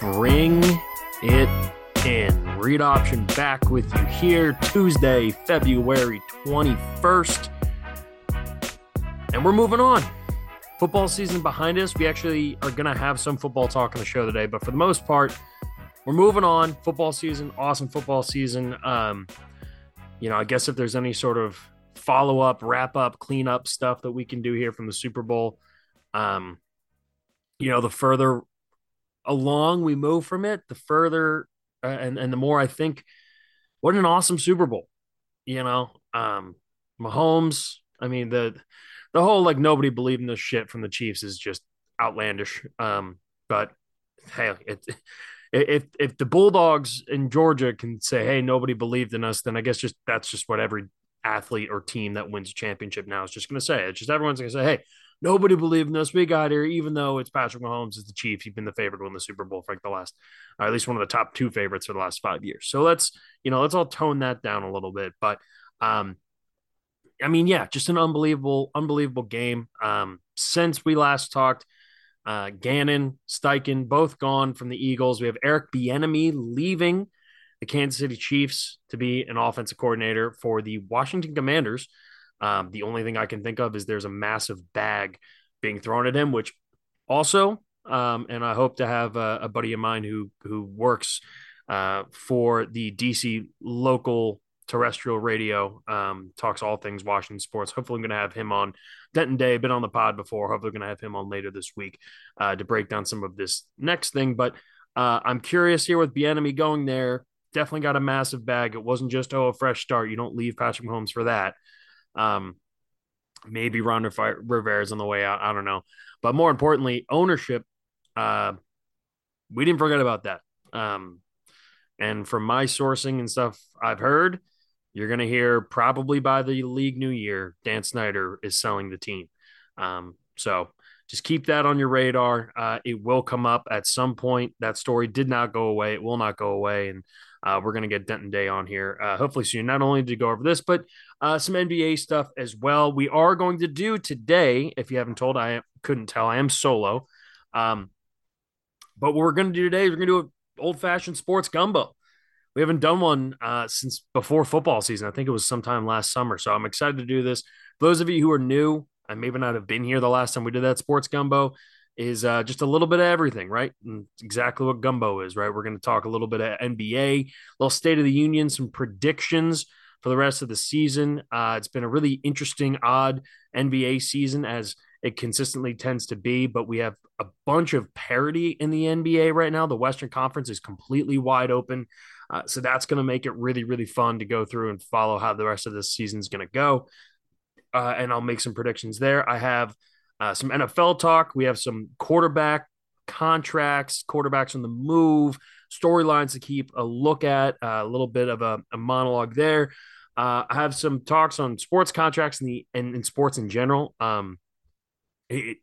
Bring it in. Read option back with you here Tuesday, February 21st. And we're moving on. Football season behind us. We actually are going to have some football talk on the show today, but for the most part, we're moving on. Football season, awesome football season. Um, you know, I guess if there's any sort of follow up, wrap up, clean up stuff that we can do here from the Super Bowl, um, you know, the further along we move from it, the further uh, and and the more I think, what an awesome Super Bowl, you know. Um, Mahomes, I mean the the whole like nobody believing this shit from the Chiefs is just outlandish. Um, but hey, it, if if the Bulldogs in Georgia can say, "Hey, nobody believed in us," then I guess just that's just what every athlete or team that wins a championship now is just going to say. It's just everyone's going to say, "Hey, nobody believed in us. We got here, even though it's Patrick Mahomes is the Chiefs. He's been the favorite to win the Super Bowl for like the last, or at least one of the top two favorites for the last five years. So let's, you know, let's all tone that down a little bit. But, um, I mean, yeah, just an unbelievable, unbelievable game. Um, since we last talked, uh, Gannon, Steichen, both gone from the Eagles. We have Eric Bieniemy leaving the Kansas City Chiefs to be an offensive coordinator for the Washington Commanders. Um, the only thing I can think of is there's a massive bag being thrown at him, which also, um, and I hope to have a, a, buddy of mine who who works uh, for the DC local terrestrial radio, um, talks all things Washington sports. Hopefully, I'm going to have him on. Denton Day, been on the pod before. Hopefully, we're going to have him on later this week uh, to break down some of this next thing. But uh, I'm curious here with Bieniemy going there. Definitely got a massive bag. It wasn't just oh a fresh start. You don't leave Patrick Mahomes for that. Um, maybe Ron Rivera's on the way out. I don't know. But more importantly, ownership. Uh, we didn't forget about that. Um, and from my sourcing and stuff I've heard, you're going to hear probably by the league new year, Dan Snyder is selling the team. Um, so just keep that on your radar. Uh, it will come up at some point. That story did not go away. It will not go away. And uh, we're going to get Denton Day on here uh, hopefully soon, not only to go over this, but uh, some NBA stuff as well. We are going to do today, if you haven't told, I couldn't tell, I am solo. Um, but what we're going to do today is we're going to do an old fashioned sports gumbo. We haven't done one uh, since before football season. I think it was sometime last summer. So I'm excited to do this. Those of you who are new, I maybe not have been here the last time we did that sports gumbo is uh, just a little bit of everything, right? And exactly what gumbo is, right? We're going to talk a little bit of NBA, a little State of the Union, some predictions for the rest of the season. Uh, it's been a really interesting, odd NBA season as it consistently tends to be, but we have a bunch of parity in the NBA right now. The Western Conference is completely wide open. Uh, so that's going to make it really, really fun to go through and follow how the rest of season is going to go. Uh, and I'll make some predictions there. I have uh, some NFL talk. We have some quarterback contracts, quarterbacks on the move, storylines to keep a look at, uh, a little bit of a, a monologue there. Uh, I have some talks on sports contracts and the and, and sports in general. Um, it,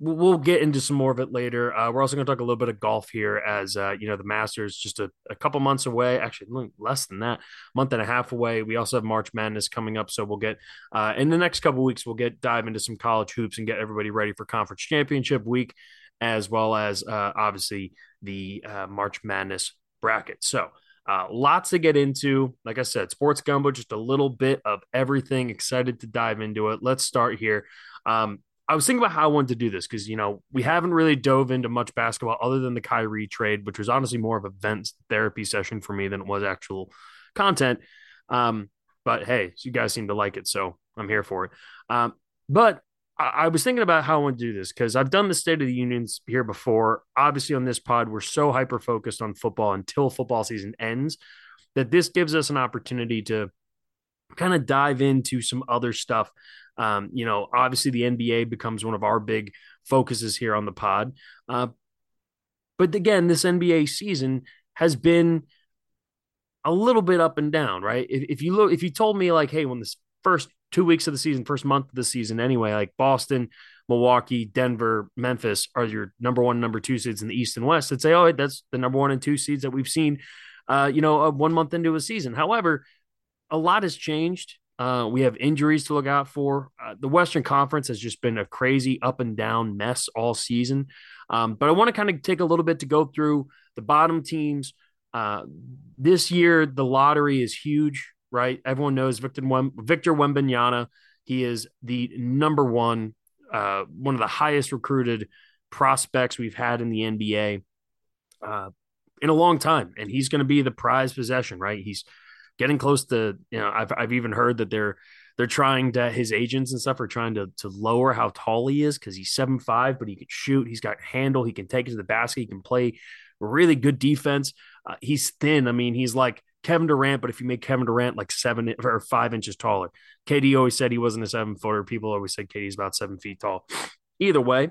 we'll get into some more of it later. Uh, we're also going to talk a little bit of golf here, as uh, you know, the Masters just a, a, couple months away. Actually, less than that, month and a half away. We also have March Madness coming up, so we'll get uh, in the next couple weeks. We'll get dive into some college hoops and get everybody ready for Conference Championship Week, as well as uh, obviously the uh, March Madness bracket. So. Uh, lots to get into. Like I said, sports gumbo, just a little bit of everything. Excited to dive into it. Let's start here. Um, I was thinking about how I wanted to do this because you know we haven't really dove into much basketball other than the Kyrie trade, which was honestly more of a vent therapy session for me than it was actual content. Um, but hey, you guys seem to like it, so I'm here for it. Um, but I, I was thinking about how I want to do this because I've done the State of the Unions here before. Obviously, on this pod, we're so hyper focused on football until football season ends that this gives us an opportunity to kind of dive into some other stuff um, you know, obviously the NBA becomes one of our big focuses here on the pod. Uh, but again, this NBA season has been a little bit up and down, right? If, if you look, if you told me like, hey, when this first two weeks of the season, first month of the season, anyway, like Boston, Milwaukee, Denver, Memphis are your number one, number two seeds in the East and West, I'd say, oh, that's the number one and two seeds that we've seen uh, you know, uh, one month into a season. However, a lot has changed. Uh, we have injuries to look out for. Uh, the Western Conference has just been a crazy up and down mess all season. Um, but I want to kind of take a little bit to go through the bottom teams. Uh, this year, the lottery is huge, right? Everyone knows Victor, Wem- Victor. He is the number one, uh, one of the highest recruited prospects we've had in the NBA uh, in a long time, and he's going to be the prize possession, right? He's getting close to, you know, I've I've even heard that they're they're trying to his agents and stuff are trying to to lower how tall he is because he's seven five, but he can shoot, he's got handle, he can take it to the basket, he can play really good defense. Uh, he's thin. I mean, he's like Kevin Durant, but if you make Kevin Durant like seven or five inches taller, KD always said he wasn't a seven footer. People always said KD's about seven feet tall. Either way,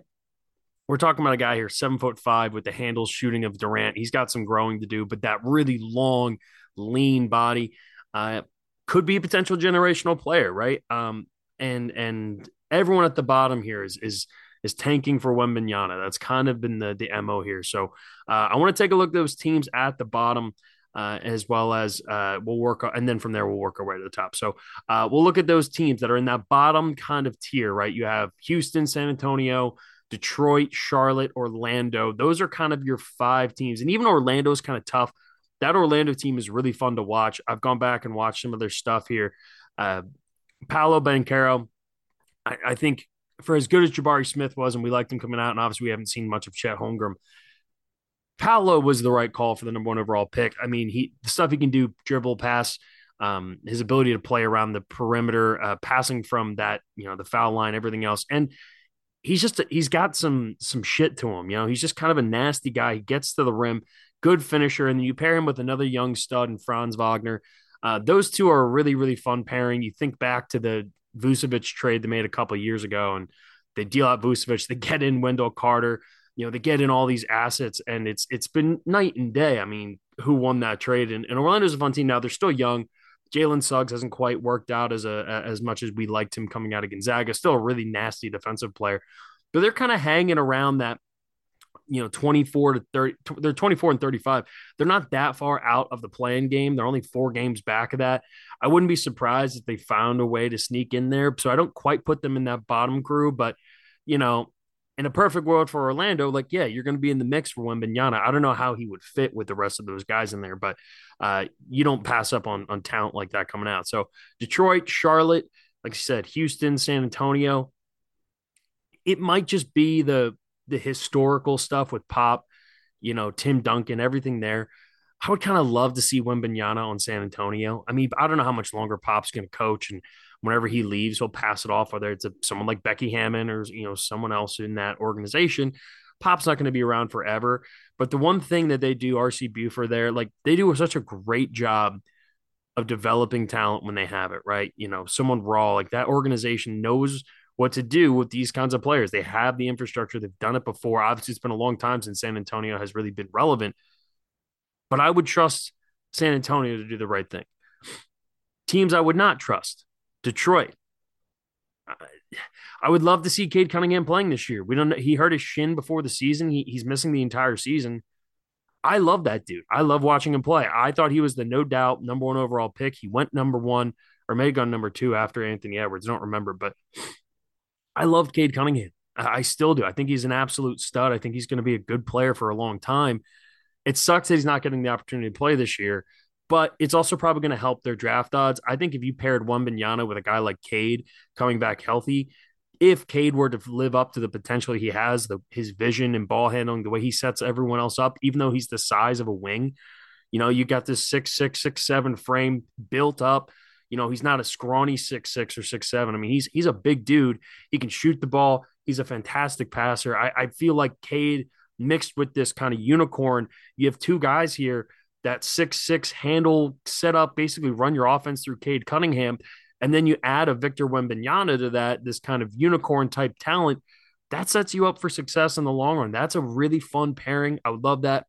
we're talking about a guy here, seven foot five, with the handles shooting of Durant. He's got some growing to do, but that really long, lean body uh, could be a potential generational player, right? Um, and and everyone at the bottom here is is is tanking for Wembanyama. That's kind of been the the mo here. So uh, I want to take a look at those teams at the bottom. Uh, as well as uh, we'll work, and then from there we'll work our way to the top. So uh, we'll look at those teams that are in that bottom kind of tier, right? You have Houston, San Antonio, Detroit, Charlotte, Orlando. Those are kind of your five teams. And even Orlando is kind of tough. That Orlando team is really fun to watch. I've gone back and watched some of their stuff here. Uh, Paolo Banchero, I, I think for as good as Jabari Smith was, and we liked him coming out, and obviously we haven't seen much of Chet Holmgren. Paolo was the right call for the number one overall pick. I mean, he the stuff he can do, dribble, pass, um, his ability to play around the perimeter, uh, passing from that, you know, the foul line, everything else, and he's just he's got some some shit to him. You know, he's just kind of a nasty guy. He gets to the rim, good finisher, and you pair him with another young stud and Franz Wagner. Uh, those two are a really really fun pairing. You think back to the Vucevic trade they made a couple years ago, and they deal out Vucevic, they get in Wendell Carter. You know, they get in all these assets, and it's it's been night and day. I mean, who won that trade? And, and Orlando's a fun team now. They're still young. Jalen Suggs hasn't quite worked out as a as much as we liked him coming out of Gonzaga. Still a really nasty defensive player, but they're kind of hanging around that you know 24 to 30 they're 24 and 35 they're not that far out of the playing game they're only four games back of that i wouldn't be surprised if they found a way to sneak in there so i don't quite put them in that bottom crew but you know in a perfect world for Orlando, like, yeah, you're going to be in the mix for Wembanyama. I don't know how he would fit with the rest of those guys in there, but uh, you don't pass up on, on talent like that coming out. So Detroit, Charlotte, like I said, Houston, San Antonio, it might just be the the historical stuff with Pop, you know, Tim Duncan, everything there. I would kind of love to see Wembanyama on San Antonio. I mean, I don't know how much longer Pop's going to coach and – whenever he leaves, he'll pass it off, whether it's a, someone like Becky Hammon or you know someone else in that organization. Pop's not going to be around forever. But the one thing that they do, RC Buford, there, like they do such a great job of developing talent when they have it, right? You know, someone raw, like that organization knows what to do with these kinds of players. They have the infrastructure, they've done it before. Obviously, it's been a long time since San Antonio has really been relevant, but I would trust San Antonio to do the right thing. Teams I would not trust Detroit. I would love to see Cade Cunningham playing this year. We don't know. He hurt his shin before the season. He, he's missing the entire season. I love that dude. I love watching him play. I thought he was the no doubt number one overall pick. He went number one or may have gone number two after Anthony Edwards. I don't remember, but I loved Cade Cunningham. I still do. I think he's an absolute stud. I think he's going to be a good player for a long time. It sucks that he's not getting the opportunity to play this year but it's also probably going to help their draft odds. I think if you paired Wembanyama with a guy like Cade coming back healthy, if Cade were to live up to the potential he has, the his vision and ball handling, the way he sets everyone else up, even though he's the size of a wing, you know, you got this six six six seven frame built up. You know, he's not a scrawny six six or six seven. I mean, he's he's a big dude. He can shoot the ball. He's a fantastic passer. I, I feel like Cade mixed with this kind of unicorn. You have two guys here that six six handle setup, basically run your offense through Cade Cunningham, and then you add a Victor Wembanyama to that, this kind of unicorn type talent, that sets you up for success in the long run. That's a really fun pairing. I would love that.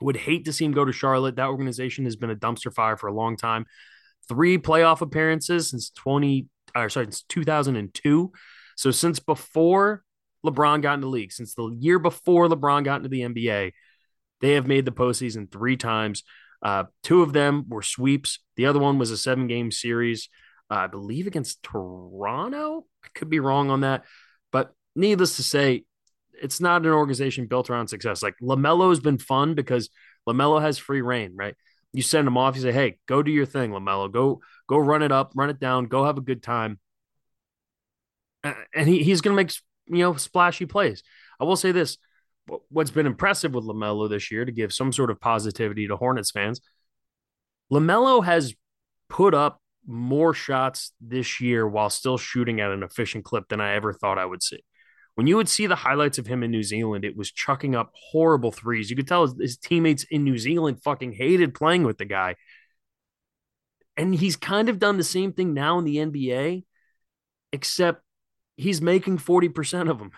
Would hate to see him go to Charlotte. That organization has been a dumpster fire for a long time. Three playoff appearances since 20, or sorry, since 2002. So since before LeBron got into the league, since the year before LeBron got into the NBA, they have made the postseason three times. Uh, two of them were sweeps. The other one was a seven game series, uh, I believe against Toronto. I could be wrong on that. But needless to say, it's not an organization built around success. Like LaMelo has been fun because LaMelo has free reign, right? You send him off, you say, hey, go do your thing, LaMelo. Go, go run it up, run it down, go have a good time. And he, he's going to make, you know, splashy plays. I will say this what's been impressive with LaMelo this year to give some sort of positivity to Hornets fans, LaMelo has put up more shots this year while still shooting at an efficient clip than I ever thought I would see. When you would see the highlights of him in New Zealand, it was chucking up horrible threes. You could tell his, his teammates in New Zealand fucking hated playing with the guy. And he's kind of done the same thing now in the NBA, except he's making 40% of them.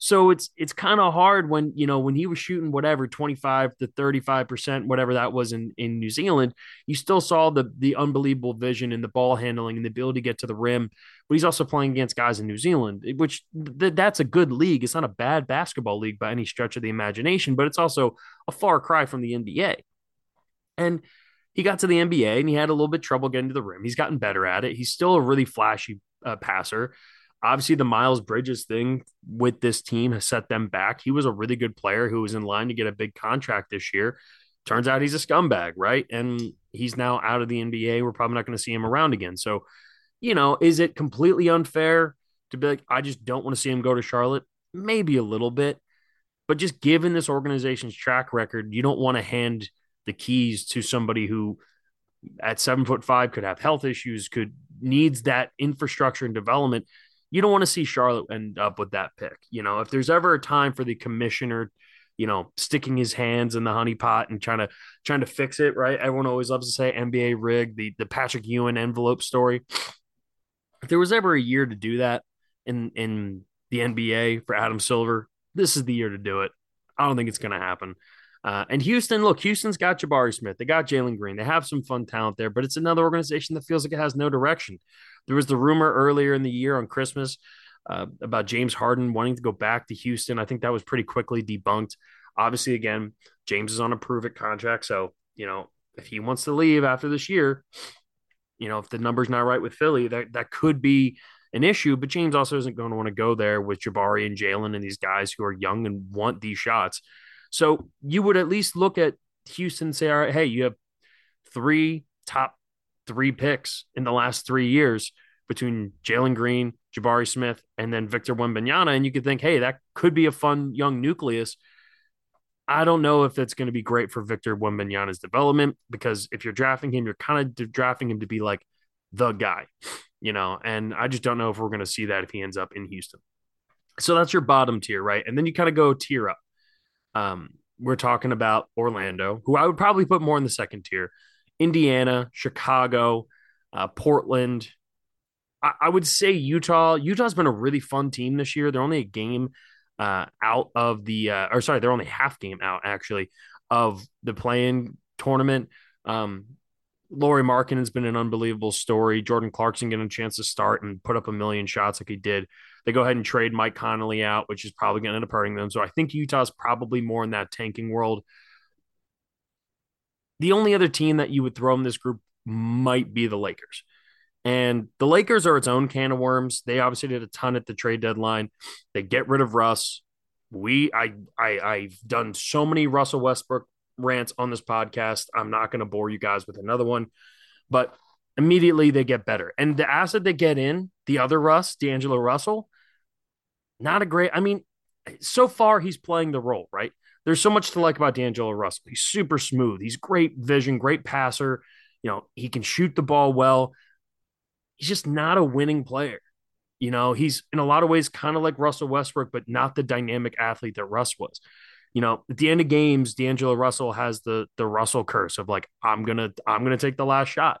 So it's it's kind of hard when you know when he was shooting whatever 25 to 35 percent whatever that was in in New Zealand, you still saw the the unbelievable vision and the ball handling and the ability to get to the rim. But he's also playing against guys in New Zealand, which th- that's a good league. It's not a bad basketball league by any stretch of the imagination, but it's also a far cry from the NBA. And he got to the NBA and he had a little bit trouble getting to the rim. He's gotten better at it. He's still a really flashy uh, passer obviously the Miles Bridges thing with this team has set them back. He was a really good player who was in line to get a big contract this year. Turns out he's a scumbag, right? And he's now out of the NBA. We're probably not going to see him around again. So, you know, is it completely unfair to be like, I just don't want to see him go to Charlotte? Maybe a little bit. But just given this organization's track record, you don't want to hand the keys to somebody who at seven foot five could have health issues, could needs that infrastructure and development you don't want to see Charlotte end up with that pick. You know, if there's ever a time for the commissioner, you know, sticking his hands in the honeypot and trying to trying to fix it, right? Everyone always loves to say NBA rig, the the Patrick Ewing envelope story. If there was ever a year to do that in in the NBA for Adam Silver, this is the year to do it. I don't think it's going to happen. Uh, and Houston, look, Houston's got Jabari Smith. They got Jalen Green. They have some fun talent there, but it's another organization that feels like it has no direction. There was the rumor earlier in the year on Christmas uh, about James Harden wanting to go back to Houston. I think that was pretty quickly debunked. Obviously, again, James is on a prove it contract. So, you know, if he wants to leave after this year, you know, if the number's not right with Philly, that, that could be an issue. But James also isn't going to want to go there with Jabari and Jalen and these guys who are young and want these shots. So you would at least look at Houston say, all right, hey, you have three top three picks in the last three years between Jalen Green, Jabari Smith, and then Victor Wembanyama. And you could think, hey, that could be a fun young nucleus. I don't know if that's going to be great for Victor Wembanyama's development because if you're drafting him, you're kind of drafting him to be like the guy, you know, and I just don't know if we're going to see that if he ends up in Houston. So that's your bottom tier, right? And then you kind of go tier up. Um, we're talking about Orlando, who I would probably put more in the second tier. Indiana, Chicago, uh, Portland. I, I, would say Utah. Utah's been a really fun team this year. They're only a game uh, out of the, uh, or sorry, they're only half game out actually of the playing tournament. Um, Lauri Markkanen has been an unbelievable story. Jordan Clarkson getting a chance to start and put up a million shots like he did. They go ahead and trade Mike Conley out, which is probably going to end up hurting them. So I think Utah's probably more in that tanking world. The only other team that you would throw in this group might be the Lakers. And the Lakers are its own can of worms. They obviously did a ton at the trade deadline. They get rid of Russ. We I I I've done so many Russell Westbrook rants on this podcast. I'm not going to bore you guys with another one, but immediately they get better. And the asset they get in, the other Russ, D'Angelo Russell, not a great. I mean, so far he's playing the role, right? There's so much to like about D'Angelo Russell. He's super smooth. He's great vision, great passer. You know, he can shoot the ball well. He's just not a winning player. You know, he's in a lot of ways kind of like Russell Westbrook, but not the dynamic athlete that Russ was. You know, at the end of games, D'Angelo Russell has the the Russell curse of like, I'm gonna I'm gonna take the last shot.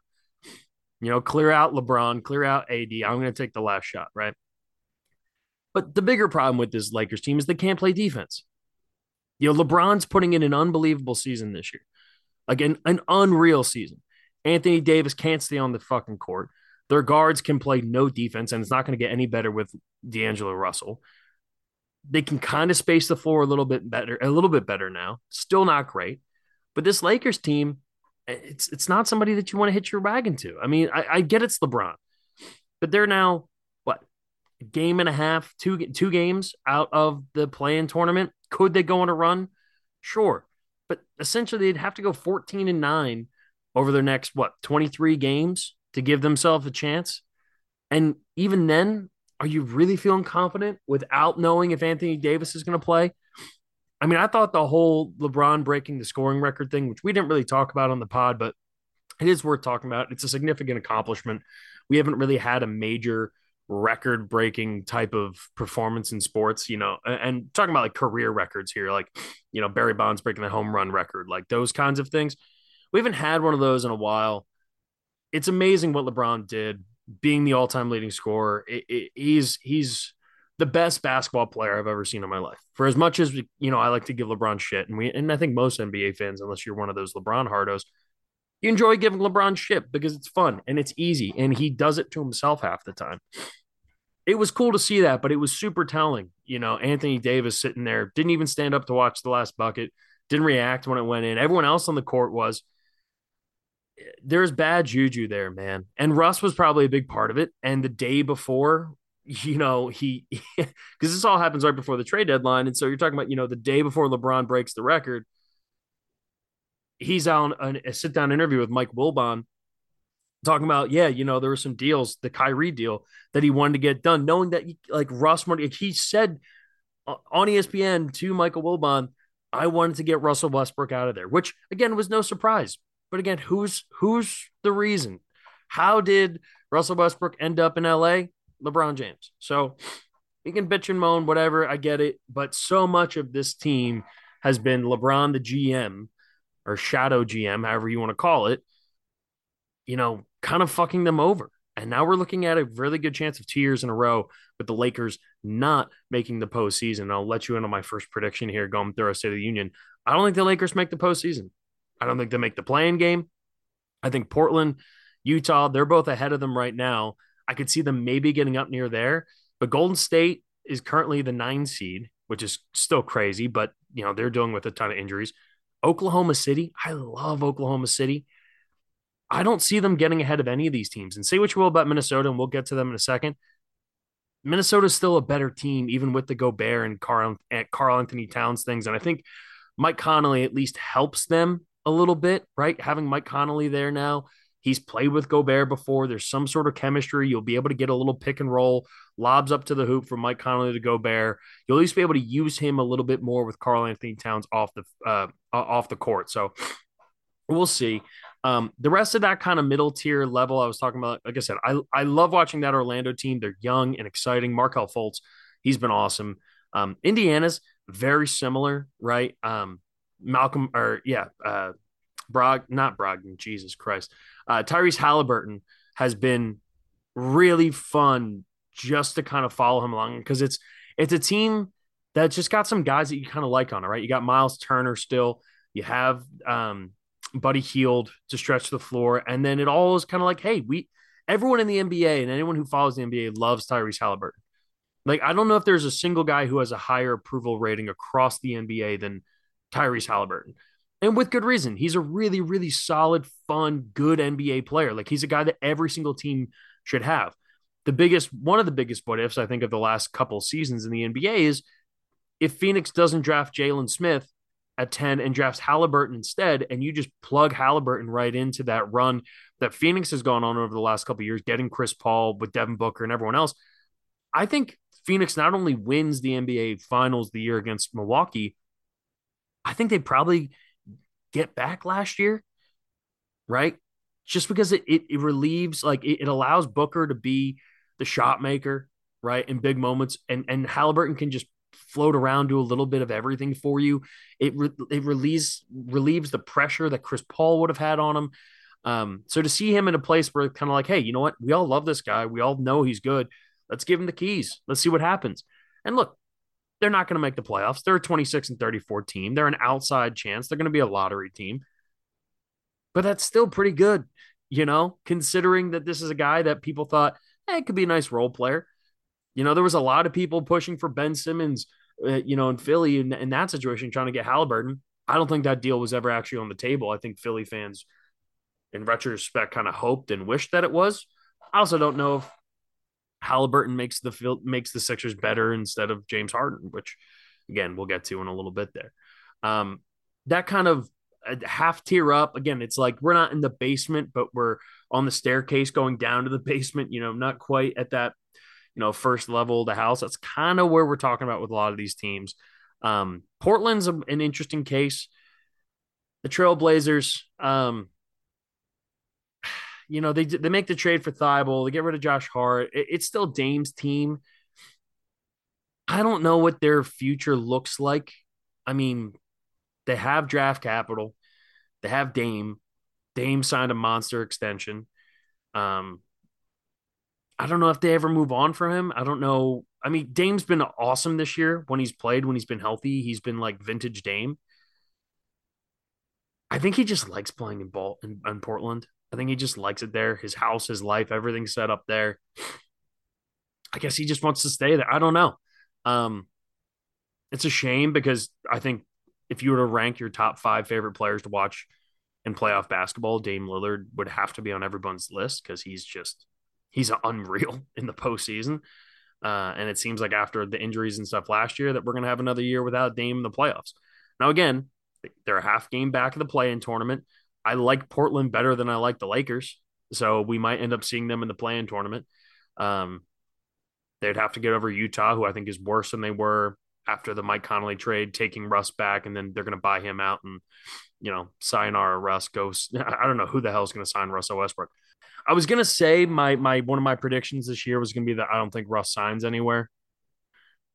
You know, clear out LeBron, clear out AD. I'm gonna take the last shot, right? But the bigger problem with this Lakers team is they can't play defense. You know, LeBron's putting in an unbelievable season this year. Again, an unreal season. Anthony Davis can't stay on the fucking court. Their guards can play no defense, and it's not going to get any better with D'Angelo Russell. They can kind of space the floor a little bit better, a little bit better now. Still not great, But this Lakers team, eh, it's it's not somebody that you want to hit your wagon to. I mean, I, I get it's LeBron, but they're now game and a half, two two games out of the play-in tournament. Could they go on a run? Sure, but essentially they'd have to go fourteen and nine over their next what twenty three games to give themselves a chance. And even then, are you really feeling confident without knowing if Anthony Davis is going to play? I mean, I thought the whole LeBron breaking the scoring record thing, which we didn't really talk about on the pod, but it is worth talking about. It's a significant accomplishment. We haven't really had a major record breaking type of performance in sports, you know, and talking about like career records here, like, you know, Barry Bonds breaking the home run record, like those kinds of things. We haven't had one of those in a while. It's amazing what LeBron did being the all-time leading scorer. It, it, he's he's the best basketball player I've ever seen in my life. For as much as you know, I like to give LeBron shit, and we and I think most NBA fans, unless you're one of those LeBron hardos, you enjoy giving LeBron shit because it's fun and it's easy, and he does it to himself half the time. It was cool to see that, but it was super telling. You know, Anthony Davis sitting there didn't even stand up to watch the last bucket, didn't react when it went in. Everyone else on the court was there's bad juju there, man. And Russ was probably a big part of it. And the day before, you know, he because this all happens right before the trade deadline. And so you're talking about, you know, the day before LeBron breaks the record, he's on a, sit down interview with Mike Wilbon talking about, yeah, you know, there were some deals, the Kyrie deal that he wanted to get done, knowing that like Russ, Martin, he said on ESPN to Michael Wilbon, I wanted to get Russell Westbrook out of there, which again was no surprise but again, who's who's the reason? How did Russell Westbrook end up in LA? LeBron James. So he can bitch and moan, whatever. I get it. But so much of this team has been LeBron, the GM or shadow GM, however you want to call it, you know, kind of fucking them over. And now we're looking at a really good chance of two years in a row with the Lakers not making the postseason. I'll let you in on my first prediction here going through our State of the Union. I don't think the Lakers make the postseason. I don't think they make the playing game. I think Portland, Utah, they're both ahead of them right now. I could see them maybe getting up near there, but Golden State is currently the nine seed, which is still crazy, but you know, they're dealing with a ton of injuries. Oklahoma City, I love Oklahoma City. I don't see them getting ahead of any of these teams. And say what you will about Minnesota, and we'll get to them in a second. Minnesota's still a better team, even with the Gobert and Carl, Karl Anthony Towns things. And I think Mike Conley at least helps them a little bit, right? Having Mike Conley there now, he's played with Gobert before. There's some sort of chemistry. You'll be able to get a little pick and roll, lobs up to the hoop from Mike Conley to Gobert. You'll at least be able to use him a little bit more with Karl Anthony Towns off the uh, off the court. So we'll see. Um, the rest of that kind of middle tier level I was talking about, like I said, I I love watching that Orlando team. They're young and exciting. Markelle Fultz, he's been awesome. Um, Indiana's very similar, right? Um, Malcolm or yeah, uh, Brog, not Brogdon, Jesus Christ. Uh, Tyrese Halliburton has been really fun just to kind of follow him along because it's it's a team that just got some guys that you kind of like on it, right? You got Miles Turner still, you have um, Buddy Hield to stretch the floor, and then it all is kind of like, hey, we everyone in the NBA and anyone who follows the NBA loves Tyrese Halliburton. Like, I don't know if there's a single guy who has a higher approval rating across the NBA than Tyrese Halliburton. And with good reason. He's a really, really solid, fun, good NBA player. Like he's a guy that every single team should have. The biggest, one of the biggest what ifs I think of the last couple seasons in the NBA is if Phoenix doesn't draft Jalen Smith at 10 and drafts Halliburton instead, and you just plug Halliburton right into that run that Phoenix has gone on over the last couple years, getting Chris Paul with Devin Booker and everyone else. I think Phoenix not only wins the NBA finals the year against Milwaukee, I think they probably get back last year, right? Just because it, it, it relieves, like it, it, allows Booker to be the shot maker, right? In big moments. And, and Halliburton can just float around, do a little bit of everything for you. It, re, it relieves, relieves the pressure that Chris Paul would have had on him. Um, so to see him in a place where kind of like, hey, you know what? We all love this guy. We all know he's good. Let's give him the keys. Let's see what happens. And look, they're not going to make the playoffs. They're a 26 and 34 team. They're an outside chance. They're going to be a lottery team. But that's still pretty good, you know, considering that this is a guy that people thought, hey, could be a nice role player. You know, there was a lot of people pushing for Ben Simmons, uh, you know, in Philly in, in that situation, trying to get Halliburton. I don't think that deal was ever actually on the table. I think Philly fans, in retrospect, kind of hoped and wished that it was. I also don't know if Halliburton makes the field makes the Sixers better instead of James Harden, which again we'll get to in a little bit there. Um, that kind of half tier up again. It's like we're not in the basement, but we're on the staircase going down to the basement. You know, not quite at that you know first level of the house. That's kind of where we're talking about with a lot of these teams. Um, Portland's an interesting case. The Trailblazers, um, you know, they they make the trade for Thybulle, they get rid of Josh Hart. It, it's still Dame's team. I don't know what their future looks like. I mean, they have draft capital. They have Dame. Dame signed a monster extension. Um, I don't know if they ever move on from him. I don't know. I mean, Dame's been awesome this year when he's played, when he's been healthy. He's been like vintage Dame. I think he just likes playing in ball in, in Portland. I think he just likes it there. His house, his life, everything's set up there. I guess he just wants to stay there. I don't know. Um, it's a shame because I think if you were to rank your top five favorite players to watch in playoff basketball, Dame Lillard would have to be on everyone's list because he's just he's unreal in the postseason. Uh, and it seems like after the injuries and stuff last year that we're gonna have another year without Dame in the playoffs. Now again, they're a half game back of the play-in tournament. I like Portland better than I like the Lakers, so we might end up seeing them in the play-in tournament. Um, they'd have to get over Utah, who I think is worse than they were after the Mike Conley trade, taking Russ back, and then they're going to buy him out and, you know, sign our Russ goes. I don't know who the hell is going to sign Russell Westbrook. I was to say my my one of my predictions this year was to be that I don't think Russ signs anywhere.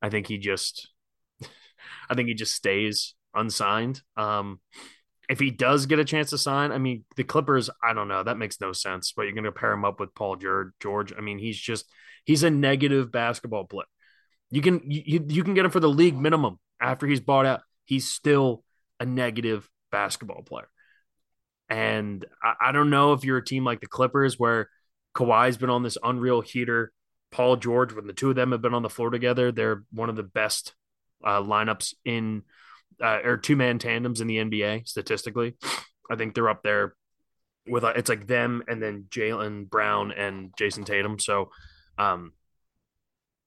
I think he just, I think he just stays unsigned. Um, if he does get a chance to sign, I mean, the Clippers, I don't know. That makes no sense. But you're to pair him up with Paul George. I mean, he's just he's a negative basketball player. You can you, you can get him for the league minimum after he's bought out. He's still a negative basketball player. And I, I don't know if you're a team like the Clippers where Kawhi's been on this unreal heater. Paul George, when the two of them have been on the floor together, they're one of the best uh, lineups in uh, or two man tandems in the NBA statistically. I think they're up there with uh, it's like them and then Jaylen Brown and Jayson Tatum. So, um,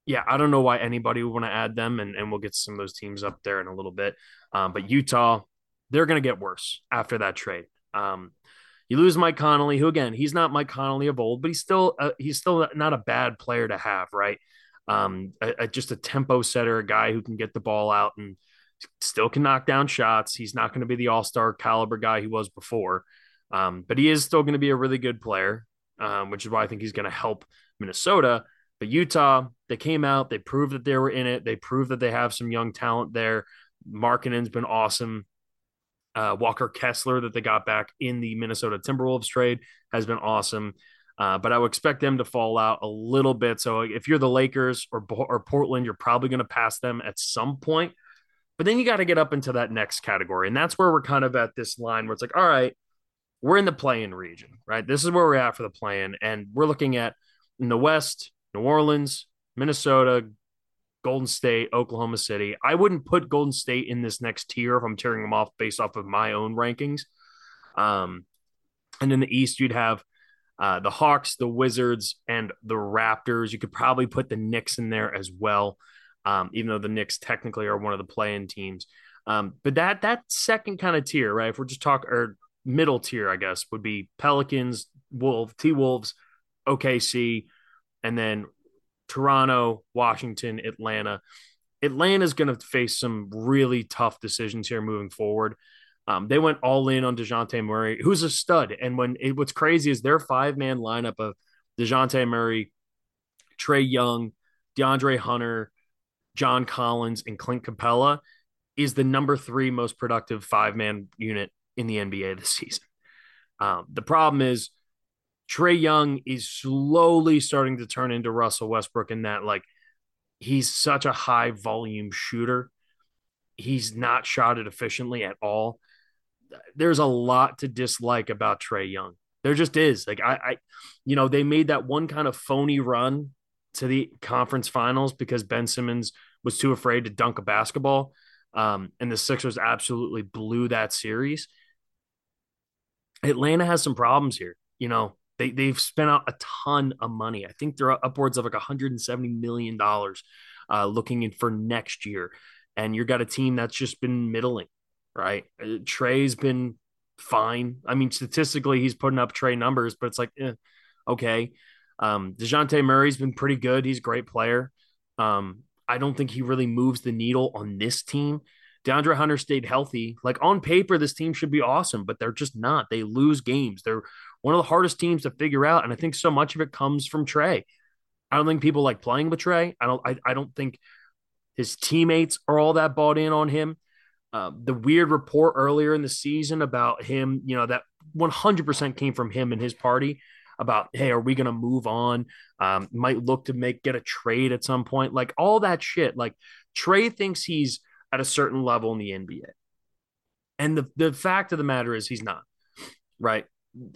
yeah, I don't know why anybody would want to add them, and, and we'll get some of those teams up there in a little bit. Um, but Utah, they're going to get worse after that trade. Um, you lose Mike Conley, who again, he's not Mike Conley of old, but he's still uh, he's still not a bad player to have, right? Um, a, a, just a tempo setter, a guy who can get the ball out and still can knock down shots. He's not going to be the all star caliber guy he was before, um, but he is still going to be a really good player, um, which is why I think he's going to help Minnesota. But Utah, they came out, they proved that they were in it. They proved that they have some young talent there. Markkanen's been awesome. Uh, Walker Kessler that they got back in the Minnesota Timberwolves trade has been awesome. Uh, but I would expect them to fall out a little bit. So if you're the Lakers or or Portland, you're probably going to pass them at some point. But then you got to get up into that next category, and that's where we're kind of at this line where it's like, all right, we're in the play-in region, right? This is where we're at for the play-in, and we're looking at in the West, New Orleans, Minnesota, Golden State, Oklahoma City. I wouldn't put Golden State in this next tier if I'm tearing them off based off of my own rankings. Um, and in the East, you'd have uh, the Hawks, the Wizards, and the Raptors. You could probably put the Knicks in there as well, um, even though the Knicks technically are one of the play-in teams. Um, but that that second kind of tier, right? If we're just talking or middle tier, I guess, would be Pelicans, Wolf, T Wolves, OKC, and then Toronto, Washington, Atlanta. Atlanta is going to face some really tough decisions here moving forward. Um, they went all in on Dejounte Murray, who's a stud. And when it, what's crazy is their five man lineup of Dejounte Murray, Trae Young, DeAndre Hunter, John Collins, and Clint Capela is the number three most productive five man unit in the NBA this season. Um, the problem is Trae Young is slowly starting to turn into Russell Westbrook in that, like, he's such a high volume shooter. He's not shot it efficiently at all. There's a lot to dislike about Trae Young. There just is. Like, I, I, you know, they made that one kind of phony run to the conference finals because Ben Simmons was too afraid to dunk a basketball. um, and the Sixers absolutely blew that series. Atlanta has some problems here. You know, they they've spent out a ton of money. I think they're upwards of like 170 million dollars uh, looking in for next year. And you've got a team that's just been middling, right? Uh, Trae's been fine. I mean, statistically, he's putting up Trae numbers, but it's like, eh, okay. Um, Dejounte Murray's been pretty good. He's a great player. Um, I don't think he really moves the needle on this team. DeAndre Hunter stayed healthy. Like on paper, this team should be awesome, but they're just not. They lose games. They're one of the hardest teams to figure out. And I think so much of it comes from Trae. I don't think people like playing with Trae. I don't. I, I don't think his teammates are all that bought in on him. Uh, the weird report earlier in the season about him, you know, that 100% came from him and his party about, hey, are we going to move on? Um, might look to make get a trade at some point. Like all that shit. Like Trae thinks he's at a certain level in the NBA. And the, the fact of the matter is he's not, right?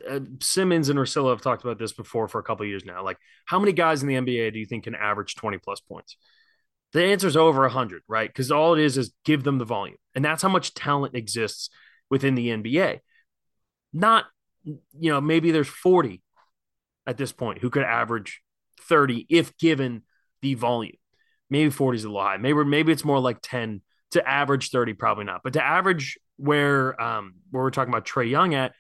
Uh, Simmons and Russillo have talked about this before for a couple years now. Like, how many guys in the NBA do you think can average 20 plus points? The answer is over 100, right? Because all it is is give them the volume. And that's how much talent exists within the NBA. Not, you know, maybe there's 40 at this point who could average 30 if given the volume. Maybe 40 is a little high. Maybe maybe it's more like 10 to average 30, probably not. But to average where um where we're talking about Trae Young at,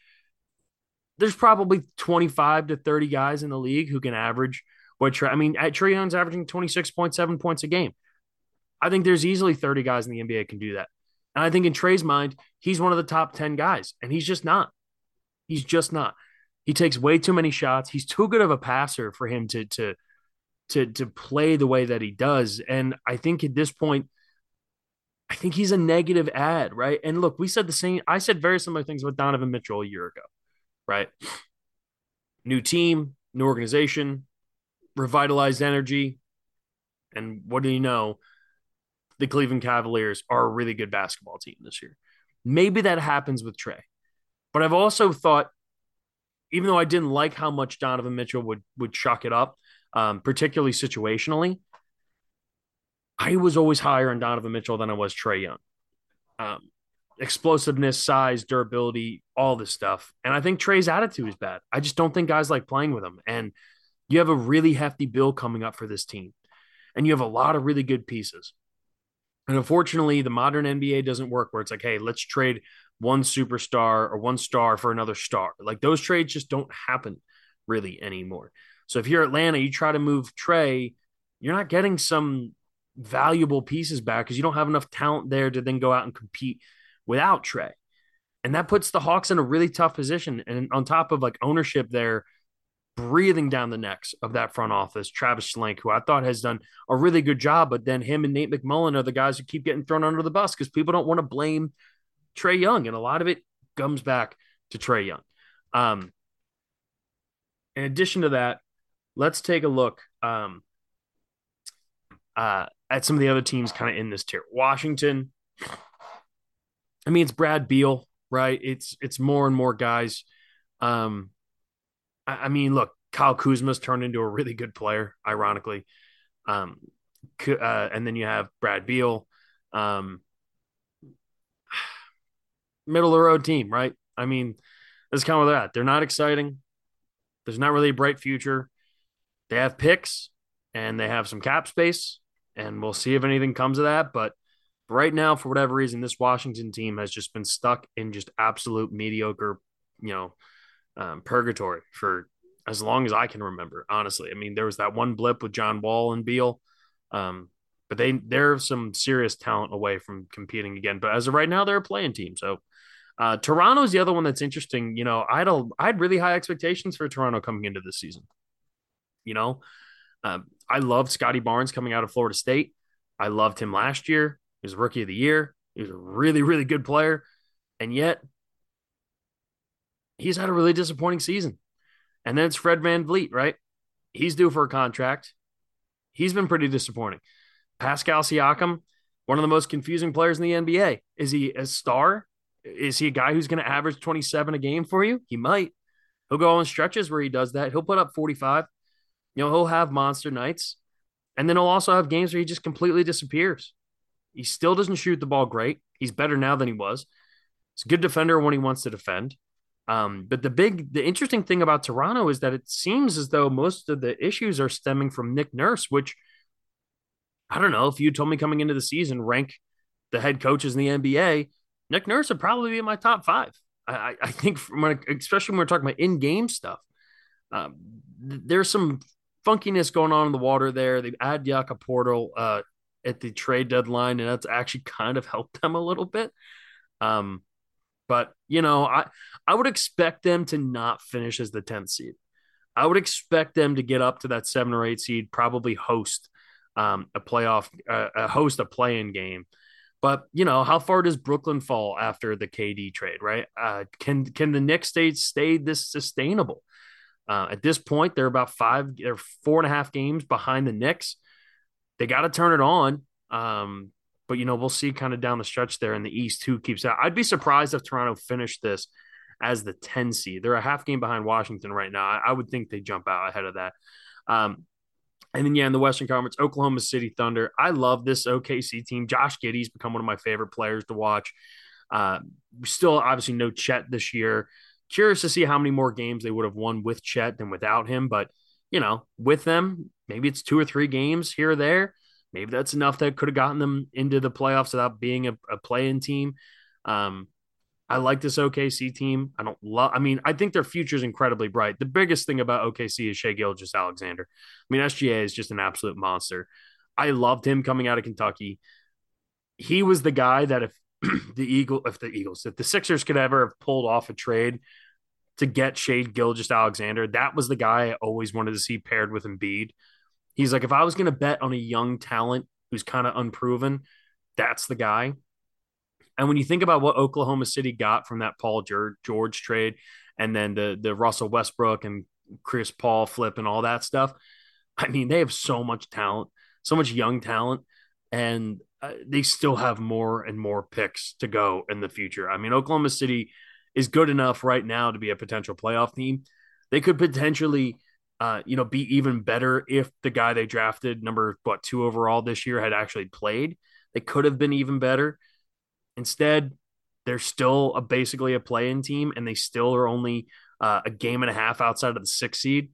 there's probably 25 to 30 guys in the league who can average what Trae, I mean, at Trae Young's averaging 26.7 points a game. I think there's easily 30 guys in the NBA can do that. And I think in Trae's mind, he's one of the top 10 guys, and he's just not. He's just not. He takes way too many shots. He's too good of a passer for him to to to to play the way that he does. And I think at this point, I think he's a negative ad, right? And look, we said the same. I said very similar things about Donovan Mitchell a year ago, right? New team, new organization, revitalized energy, and what do you know? the Cleveland Cavaliers are a really good basketball team this year. Maybe that happens with Trae. But I've also thought, even though I didn't like how much Donovan Mitchell would would chuck it up, um, particularly situationally, I was always higher on Donovan Mitchell than I was Trae Young. Um, explosiveness, size, durability, all this stuff. And I think Trae's attitude is bad. I just don't think guys like playing with him. And you have a really hefty bill coming up for this team. And you have a lot of really good pieces. And unfortunately, the modern NBA doesn't work where it's like, hey, let's trade one superstar or one star for another star. Like those trades just don't happen really anymore. So if you're Atlanta, you try to move Trae, you're not getting some valuable pieces back because you don't have enough talent there to then go out and compete without Trae. And that puts the Hawks in a really tough position. And on top of like ownership there, breathing down the necks of that front office. Travis Schlenk, who I thought has done a really good job, but then him and Nate McMillan are the guys who keep getting thrown under the bus because people don't want to blame Trae Young, and a lot of it comes back to Trae Young. Um, in addition to that, let's take a look um, uh, at some of the other teams kind of in this tier. Washington. I mean, it's Brad Beal, right? It's it's more and more guys. Um, I, mean, look, Kyle Kuzma's turned into a really good player, ironically. Um, uh, and then you have Brad Beal, um, middle of the road team, right? I mean, that's kind of that. They're not exciting. There's not really a bright future. They have picks and they have some cap space, and we'll see if anything comes of that. But right now, for whatever reason, this Washington team has just been stuck in just absolute mediocre, you know, um, purgatory for as long as I can remember. Honestly, I mean, there was that one blip with John Wall and Beal, um, but they they're some serious talent away from competing again. But as of right now, they're a playing team. So uh, Toronto is the other one that's interesting. You know, I had a, I had really high expectations for Toronto coming into this season. You know, um, I loved Scottie Barnes coming out of Florida State. I loved him last year. He was rookie of the year. He was a really, really good player. And yet he's had a really disappointing season. And then it's Fred Van VanVleet, right? He's due for a contract. He's been pretty disappointing. Pascal Siakam, one of the most confusing players in the NBA. Is he a star? Is he a guy who's going to average 27 a game for you? He might. He'll go on stretches where he does that. He'll put up 45. You know, he'll have monster nights. And then he'll also have games where he just completely disappears. He still doesn't shoot the ball great. He's better now than he was. He's a good defender when he wants to defend. Um, but the big, the interesting thing about Toronto is that it seems as though most of the issues are stemming from Nick Nurse, which I don't know if you told me coming into the season, rank the head coaches in the NBA, Nick Nurse would probably be in my top five. I, I think, when, especially when we're talking about in game stuff, um, there's some funkiness going on in the water there. They add Jakob Poeltl uh, at the trade deadline, and that's actually kind of helped them a little bit. Um, but you know, I I would expect them to not finish as the 10th seed. I would expect them to get up to that seven or eight seed, probably host um, a playoff, uh, host a play-in game. But you know, how far does Brooklyn fall after the KD trade? Right? Uh, can can the Knicks stay stay this sustainable? Uh, at this point, they're about five, they're four and a half games behind the Knicks. They got to turn it on. Um, but you know, we'll see kind of down the stretch there in the East who keeps out. I'd be surprised if Toronto finished this as the 10 seed. They're a half game behind Washington right now. I, I would think they jump out ahead of that. Um, and then yeah, in the Western Conference, Oklahoma City Thunder. I love this OKC team. Josh Giddey's become one of my favorite players to watch. Uh, still, obviously, no Chet this year. Curious to see how many more games they would have won with Chet than without him. But you know, with them, maybe it's two or three games here or there maybe that's enough that could have gotten them into the playoffs without being a, a play-in team. Um, I like this OKC team. I don't love. I mean, I think their future is incredibly bright. The biggest thing about OKC is Shai Gilgeous-Alexander. I mean, SGA is just an absolute monster. I loved him coming out of Kentucky. He was the guy that if the Eagle, if the Eagles, if the Sixers could ever have pulled off a trade to get Shai Gilgeous-Alexander, that was the guy I always wanted to see paired with Embiid. He's like, if I was going to bet on a young talent who's kind of unproven, that's the guy. And when you think about what Oklahoma City got from that Paul George trade, and then the the Russell Westbrook and Chris Paul flip and all that stuff, I mean, they have so much talent, so much young talent, and uh, they still have more and more picks to go in the future. I mean, Oklahoma City is good enough right now to be a potential playoff team. They could potentially uh, you know, be even better if the guy they drafted, number what two overall this year, had actually played. They could have been even better. Instead, they're still a, basically a play-in team, and they still are only uh, a game and a half outside of the six seed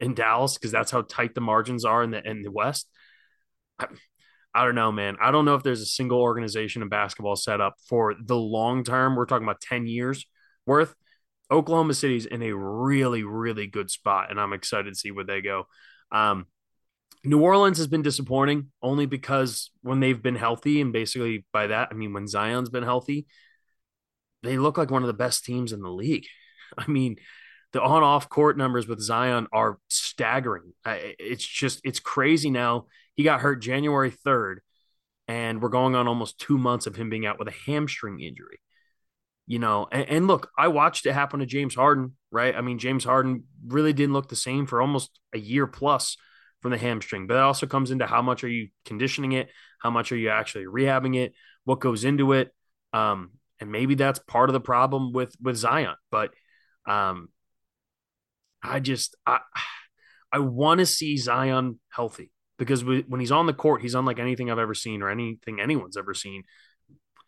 in Dallas because that's how tight the margins are in the in the West. I don't know, man. I don't know if there's a single organization in basketball set up for the long term. We're talking about ten years worth Oklahoma City's in a really, really good spot, and I'm excited to see where they go. Um, New Orleans has been disappointing only because when they've been healthy, and basically by that, I mean when Zion's been healthy, they look like one of the best teams in the league. I mean, the on off court numbers with Zion are staggering. It's just, it's crazy now. He got hurt January 3rd, and we're going on almost two months of him being out with a hamstring injury you know, and, and, look, I watched it happen to James Harden, right? I mean, James Harden really didn't look the same for almost a year plus from the hamstring, but that also comes into how much are you conditioning it? How much are you actually rehabbing it? What goes into it? Um, and maybe that's part of the problem with with Zion, but um, I just I I want to see Zion healthy because when he's on the court, he's unlike anything I've ever seen or anything anyone's ever seen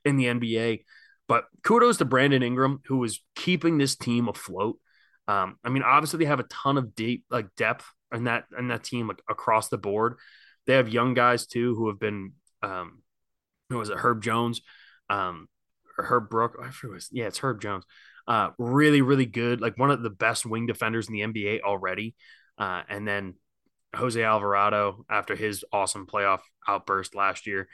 in the NBA. But kudos to Brandon Ingram, who is keeping this team afloat. Um, I mean, obviously they have a ton of deep like depth in that in that team like across the board. They have young guys too who have been um who was it Herb Jones, um or Herb Brook. I forget was yeah, it's Herb Jones. Uh really, really good, like one of the best wing defenders in the NBA already. Uh, and then Jose Alvarado after his awesome playoff outburst last year.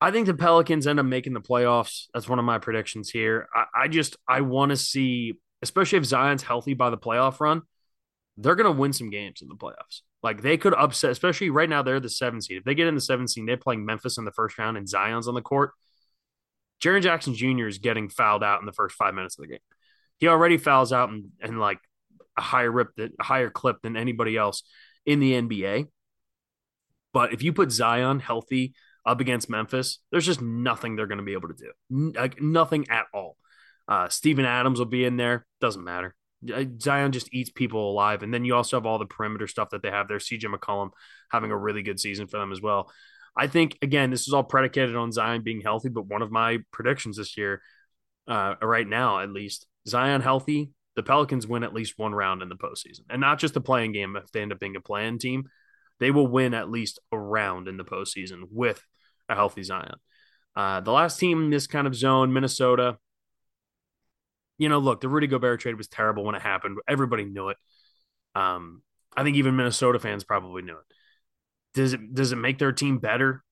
I think the Pelicans end up making the playoffs. That's one of my predictions here. I, I just I want to see, especially if Zion's healthy by the playoff run, they're to win some games in the playoffs. Like they could upset, especially right now they're the seven seed. If they get in the seven seed, they're playing Memphis in the first round and Zion's on the court. Jaren Jackson Jr. is getting fouled out in the first five minutes of the game. He already fouls out and and like a higher rip, a higher clip than anybody else in the NBA. But if you put Zion healthy up against Memphis, there's just nothing they're going to be able to do. like nothing at all. Uh, Steven Adams will be in there. Doesn't matter. Uh, Zion just eats people alive. And then you also have all the perimeter stuff that they have there. CJ McCollum having a really good season for them as well. I think again, this is all predicated on Zion being healthy, but one of my predictions this year, uh, right now at least, Zion healthy, the Pelicans win at least one round in the postseason, and not just a playing game. If they end up being a playing team, they will win at least a round in the postseason with a healthy Zion. Uh, the last team in this kind of zone, Minnesota. You know, look, the Rudy Gobert trade was terrible when it happened. Everybody knew it. Um, I think even Minnesota fans probably knew it. Does it does it make their team better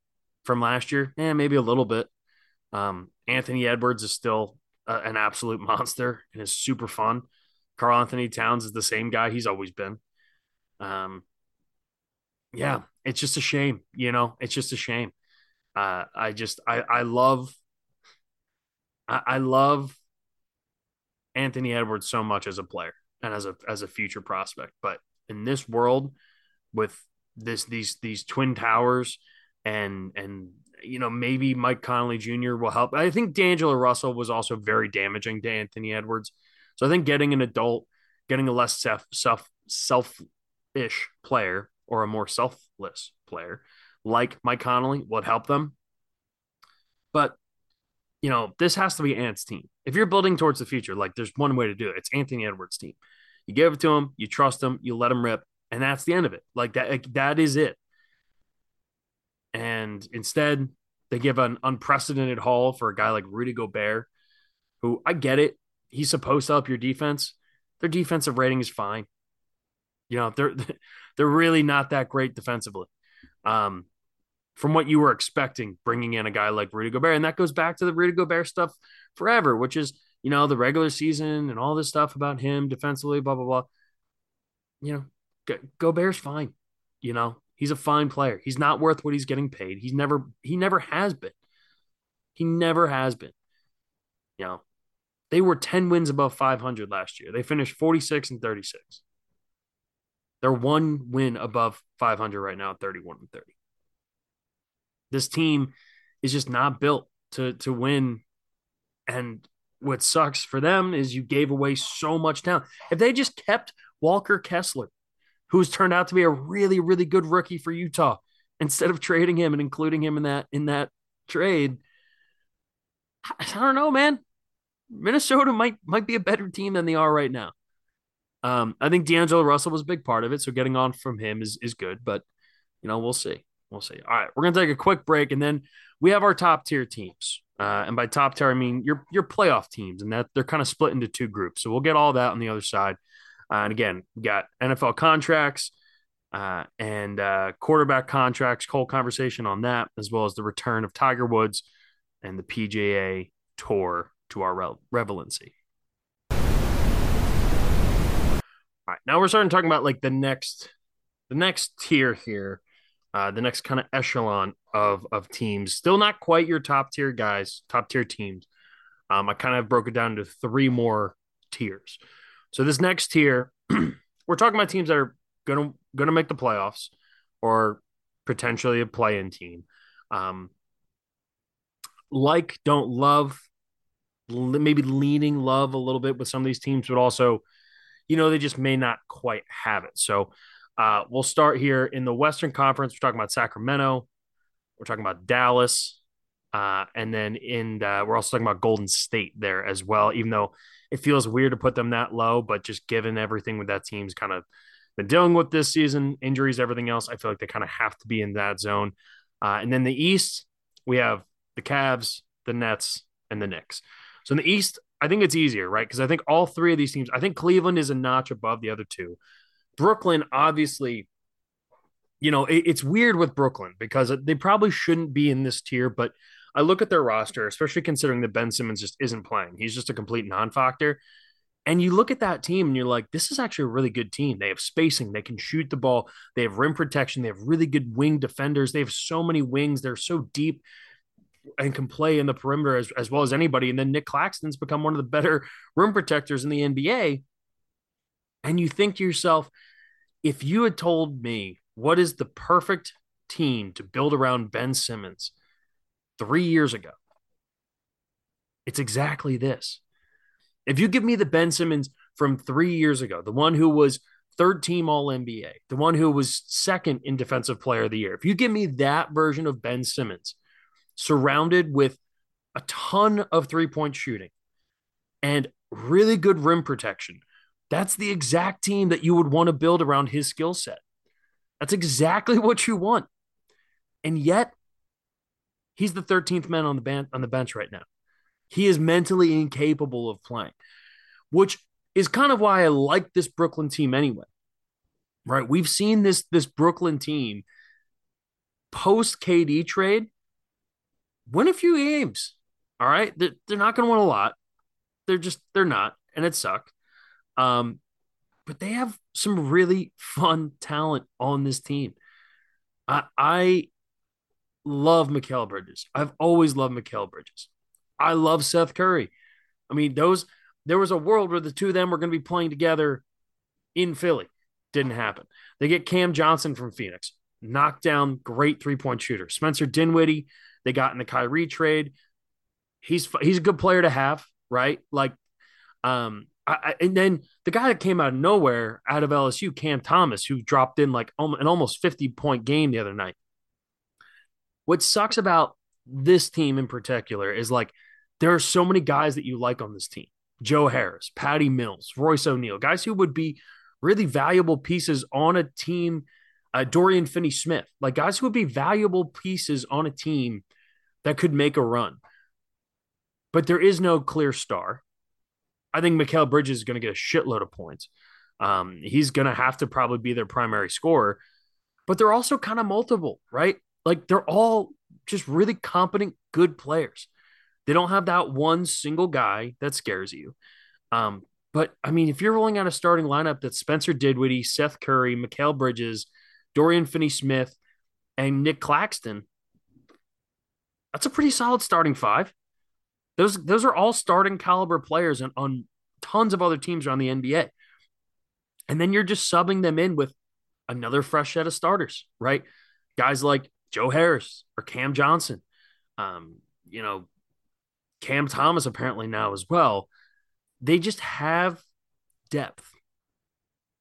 from last year? Yeah, maybe a little bit. Um, Anthony Edwards is still uh, an absolute monster and is super fun. Karl Anthony Towns is the same guy he's always been. Um, yeah, it's just a shame, you know. It's just a shame. Uh, I just I I love I, I love Anthony Edwards so much as a player and as a as a future prospect, but in this world with this these these twin towers and and you know maybe Mike Conley Jr. will help. I think D'Angelo Russell was also very damaging to Anthony Edwards. So I think getting an adult, getting a less self self selfish player or a more selfless player like Mike Conley would help them. But you know, this has to be Ant's team. If you're building towards the future, like there's one way to do it. It's Anthony Edwards' team. You give it to him, you trust him, you let him rip, and that's the end of it. Like that, that is it. And instead, they give an unprecedented haul for a guy like Rudy Gobert, who I get it. He's supposed to help your defense. Their defensive rating is fine. You know, they're they're really not that great defensively. Um, from what you were expecting, bringing in a guy like Rudy Gobert, and that goes back to the Rudy Gobert stuff forever, which is you know the regular season and all this stuff about him defensively, blah blah blah. You know, Go- Gobert's fine. You know, he's a fine player. He's not worth what he's getting paid. He's never he never has been. He never has been. You know, they were 10 wins above 500 last year. They finished 46 and 36. They're one win above 500 right now, 31 and 30. This team is just not built to to win. And what sucks for them is you gave away so much talent. If they just kept Walker Kessler, who's turned out to be a really, really good rookie for Utah, instead of trading him and including him in that in that trade, I don't know, man. Minnesota might might be a better team than they are right now. Um, I think D'Angelo Russell was a big part of it, so getting on from him is is good, but you know, we'll see. We'll see. All right, we're gonna take a quick break, and then we have our top tier teams. Uh, and by top tier, I mean your your playoff teams, and that they're kind of split into two groups. So we'll get all that on the other side. Uh, and again, we got NFL contracts uh, and uh, quarterback contracts. Whole conversation on that, as well as the return of Tiger Woods and the PGA Tour to our re- relevancy. All right, now we're starting talking about like the next, the next tier here uh, the next kind of echelon of of teams. Still not quite your top tier guys, top tier teams. Um, I kind of broke it down to three more tiers. So this next tier, we're talking about teams that are gonna gonna make the playoffs or potentially a play-in team. Um, like, don't love, maybe leaning love a little bit with some of these teams, but also, you know, they just may not quite have it. So uh, we'll start here in the Western Conference. We're talking about Sacramento. We're talking about Dallas. Uh, and then in the, we're also talking about Golden State there as well, even though it feels weird to put them that low, but just given everything with that team's kind of been dealing with this season, injuries, everything else, I feel like they kind of have to be in that zone. Uh, and then the East, we have the Cavs, the Nets, and the Knicks. So in the East, I think it's easier, right? Because I think all three of these teams, I think Cleveland is a notch above the other two. Brooklyn, obviously, you know, it, it's weird with Brooklyn because they probably shouldn't be in this tier, but I look at their roster, especially considering that Ben Simmons just isn't playing. He's just a complete non factor. And you look at that team and you're like, this is actually a really good team. They have spacing, they can shoot the ball, they have rim protection, they have really good wing defenders, they have so many wings, they're so deep and can play in the perimeter as, as well as anybody. And then Nic Claxton's become one of the better rim protectors in the NBA. And you think to yourself, if you had told me what is the perfect team to build around Ben Simmons three years ago, it's exactly this. If you give me the Ben Simmons from three years ago, the one who was third team All NBA, the one who was second in Defensive Player of the Year. If you give me that version of Ben Simmons, surrounded with a ton of three point shooting and really good rim protection, that's the exact team that you would want to build around his skill set. That's exactly what you want. And yet, he's the 13th man on the bench on the bench right now. He is mentally incapable of playing, which is kind of why I like this Brooklyn team anyway. Right? We've seen this this Brooklyn team post KD trade win a few games. All right? They're, they're not going to win a lot. They're just they're not and it sucked. Um but they have some really fun talent on this team. I I love Mikal Bridges. I've always loved Mikal Bridges. I love Seth Curry. I mean, those there was a world where the two of them were going to be playing together in Philly. Didn't happen. They get Cam Johnson from Phoenix, knocked down, great three point shooter. Spencer Dinwiddie, they got in the Kyrie trade. He's he's a good player to have, right? Like, um, I, and then the guy that came out of nowhere out of LSU, Cam Thomas, who dropped in like an almost 50 point game the other night. What sucks about this team in particular is like there are so many guys that you like on this team. Joe Harris, Patty Mills, Royce O'Neale, guys who would be really valuable pieces on a team. Uh, Dorian Finney Smith, like guys who would be valuable pieces on a team that could make a run. But there is no clear star. I think Mikal Bridges is going to get a shitload of points. Um, he's going to have to probably be their primary scorer, but they're also kind of multiple, right? Like they're all just really competent, good players. They don't have that one single guy that scares you. Um, but I mean, if you're rolling out a starting lineup that's Spencer Dinwiddie, Seth Curry, Mikal Bridges, Dorian Finney Smith, and Nic Claxton, that's a pretty solid starting five. Those those are all starting caliber players and on tons of other teams around the NBA. And then you're just subbing them in with another fresh set of starters, right? Guys like Joe Harris or Cam Johnson, um, you know, Cam Thomas apparently now as well. They just have depth.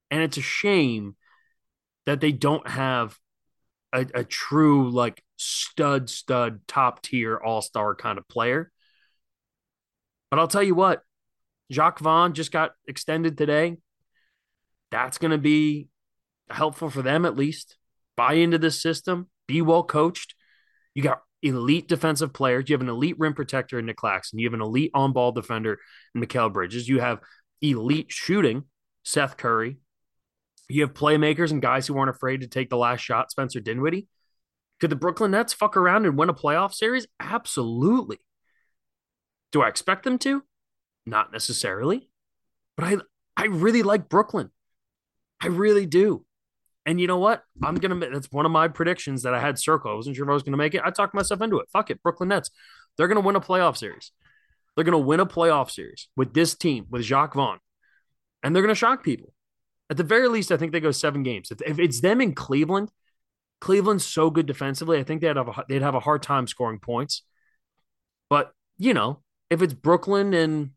And it's a shame that they don't have a, a true, like, stud, stud, top tier, all star kind of player. But I'll tell you what, Jacque Vaughn just got extended today. That's going to be helpful for them at least. Buy into this system, be well coached. You got elite defensive players. You have an elite rim protector in Nic Claxton. You have an elite on ball defender in Mikal Bridges. You have elite shooting, Seth Curry. You have playmakers and guys who aren't afraid to take the last shot, Spencer Dinwiddie. Could the Brooklyn Nets fuck around and win a playoff series? Absolutely. Do I expect them to? Not necessarily. But I I really like Brooklyn. I really do. And you know what? I'm gonna. That's one of my predictions that I had circle. I wasn't sure if I was gonna make it. I talked myself into it. Fuck it, Brooklyn Nets. They're gonna win a playoff series. They're gonna win a playoff series with this team with Jacque Vaughn, and they're gonna shock people. At the very least, I think they go seven games. If, if it's them in Cleveland, Cleveland's so good defensively. I think they'd have a, they'd have a hard time scoring points. But you know, if it's Brooklyn and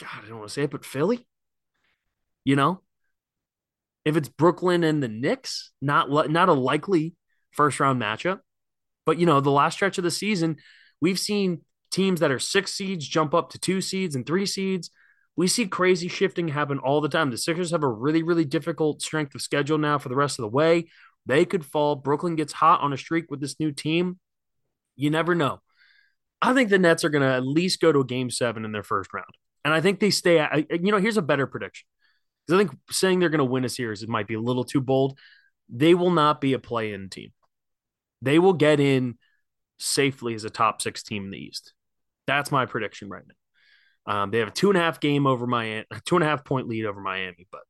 God, I don't want to say it, but Philly, you know, if it's Brooklyn and the Knicks, not not a likely first round matchup. But you know, the last stretch of the season, we've seen teams that are six seeds jump up to two seeds and three seeds. We see crazy shifting happen all the time. The Sixers have a really, really difficult strength of schedule now for the rest of the way. They could fall. Brooklyn gets hot on a streak with this new team. You never know. I think the Nets are going to at least go to a game seven in their first round. And I think they stay at, you know, here's a better prediction. Because I think saying they're going to win a series it might be a little too bold. They will not be a play in team. They will get in safely as a top six team in the East. That's my prediction right now. Um, they have a two and a half game over Miami, two and a half point lead over Miami, but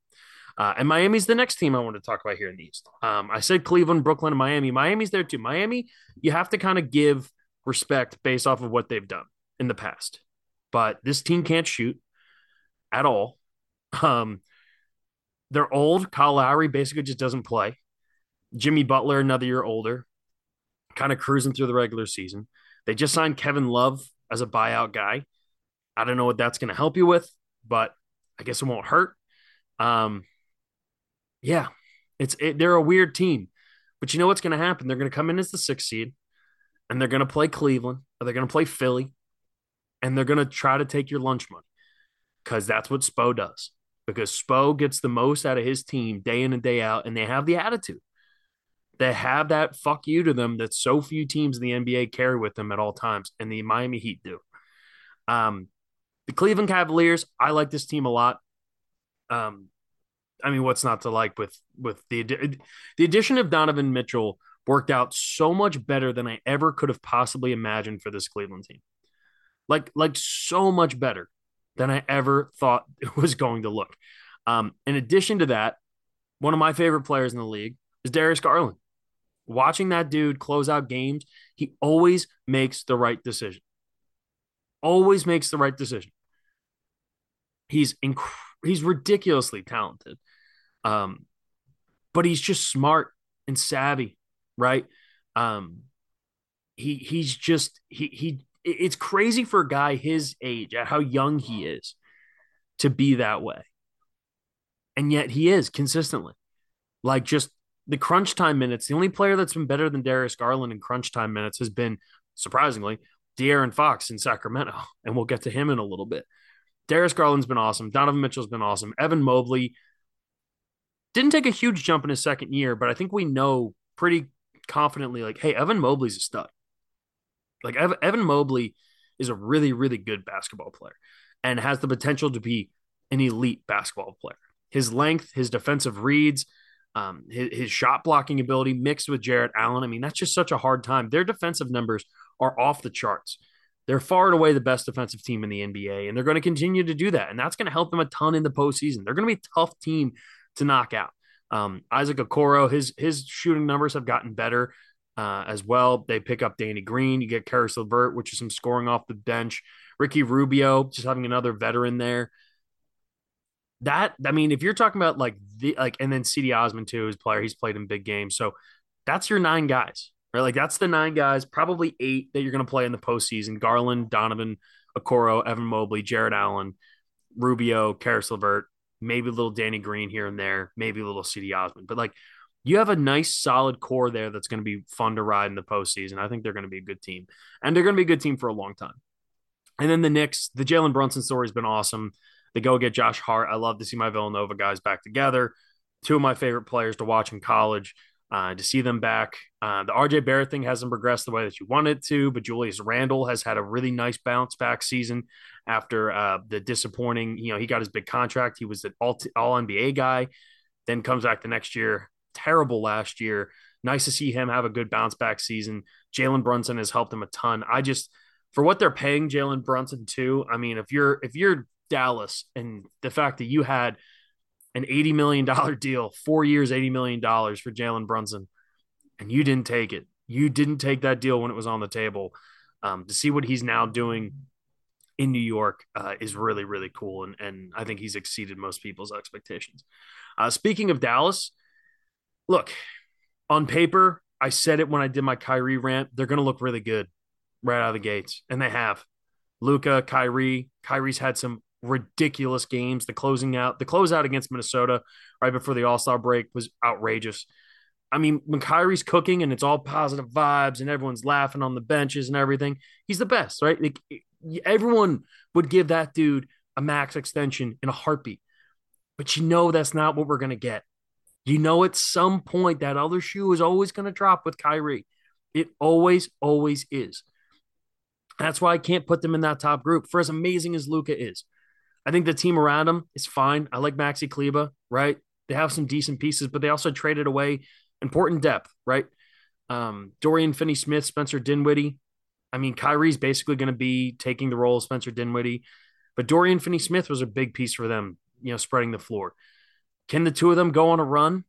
uh, and Miami's the next team I want to talk about here in the East. Um, I said Cleveland, Brooklyn, and Miami. Miami's there too. Miami, you have to kind of give respect based off of what they've done in the past, but this team can't shoot at all. Um, they're old. Kyle Lowry basically just doesn't play. Jimmy Butler, another year older, kind of cruising through the regular season. They just signed Kevin Love as a buyout guy. I don't know what that's going to help you with, but I guess it won't hurt. Um, Yeah, it's it, they're a weird team, but you know what's going to happen? They're going to come in as the sixth seed, and they're going to play Cleveland, or they're going to play Philly, and they're going to try to take your lunch money because that's what Spo does. Because Spo gets the most out of his team day in and day out, and they have the attitude. They have that fuck you to them that so few teams in the NBA carry with them at all times, and the Miami Heat do. Um, the Cleveland Cavaliers, I like this team a lot. Um, I mean, what's not to like with with the the addition of Donovan Mitchell worked out so much better than I ever could have possibly imagined for this Cleveland team. Like like so much better than I ever thought it was going to look. Um, in addition to that, one of my favorite players in the league is Darius Garland. Watching that dude close out games, he always makes the right decision. Always makes the right decision. He's inc- he's ridiculously talented. Um, but he's just smart and savvy, right? Um, he he's just he he it's crazy for a guy his age at how young he is to be that way. And yet he is consistently. Like just the crunch time minutes, the only player that's been better than Darius Garland in crunch time minutes has been surprisingly De'Aaron Fox in Sacramento. And we'll get to him in a little bit. Darius Garland's been awesome. Donovan Mitchell's been awesome. Evan Mobley didn't take a huge jump in his second year, but I think we know pretty confidently, like, hey, Evan Mobley's a stud. Like Evan Mobley is a really, really good basketball player and has the potential to be an elite basketball player. His length, his defensive reads, um, his, his, shot blocking ability mixed with Jarrett Allen. I mean, that's just such a hard time. Their defensive numbers are off the charts. They're far and away the best defensive team in the NBA, and they're going to continue to do that. And that's going to help them a ton in the postseason. They're going to be a tough team to knock out. Um, Isaac Okoro, his his shooting numbers have gotten better uh, as well. They pick up Danny Green. You get Caris LeVert, which is some scoring off the bench. Ricky Rubio, just having another veteran there. That I mean, if you're talking about like the like, and then Cedi Osman too, his player, he's played in big games. So that's your nine guys right? Like that's the nine guys, probably eight that you're going to play in the postseason: Garland, Donovan, Okoro, Evan Mobley, Jarrett Allen, Rubio, Caris LeVert, maybe a little Danny Green here and there, maybe a little Cedi Osman. But like you have a nice solid core there that's going to be fun to ride in the postseason. I think they're going to be a good team, and they're going to be a good team for a long time. And then the Knicks, the Jalen Brunson story has been awesome. They go get Josh Hart. I love to see my Villanova guys back together. Two of my favorite players to watch in college uh, to see them back. Uh, the RJ Barrett thing hasn't progressed the way that you wanted it to, but Julius Randle has had a really nice bounce back season after uh, the disappointing. You know, he got his big contract. He was an all all NBA guy, then comes back the next year. Terrible last year. Nice to see him have a good bounce back season. Jalen Brunson has helped him a ton. I just for what they're paying Jalen Brunson to. I mean, if you're if you're Dallas and the fact that you had an $80 million deal, four years, $80 million for Jalen Brunson, and you didn't take it. You didn't take that deal when it was on the table. Um, to see what he's now doing in New York uh, is really, really cool. And, and I think he's exceeded most people's expectations. Uh, speaking of Dallas, look, on paper, I said it when I did my Kyrie rant. They're going to look really good right out of the gates, and they have. Luka, Kyrie, Kyrie's had some ridiculous games. The closing out, the closeout against Minnesota right before the All Star break was outrageous. I mean, when Kyrie's cooking and it's all positive vibes and everyone's laughing on the benches and everything, he's the best, right? Like, everyone would give that dude a max extension in a heartbeat. But you know that's not what we're going to get. You know, at some point, that other shoe is always going to drop with Kyrie. It always, always is. That's why I can't put them in that top group for as amazing as Luka is. I think the team around him is fine. I like Maxi Kleber, right? They have some decent pieces, but they also traded away important depth, right? Um, Dorian Finney Smith, Spencer Dinwiddie. I mean, Kyrie's basically going to be taking the role of Spencer Dinwiddie, but Dorian Finney Smith was a big piece for them, you know, spreading the floor. Can the two of them go on a run?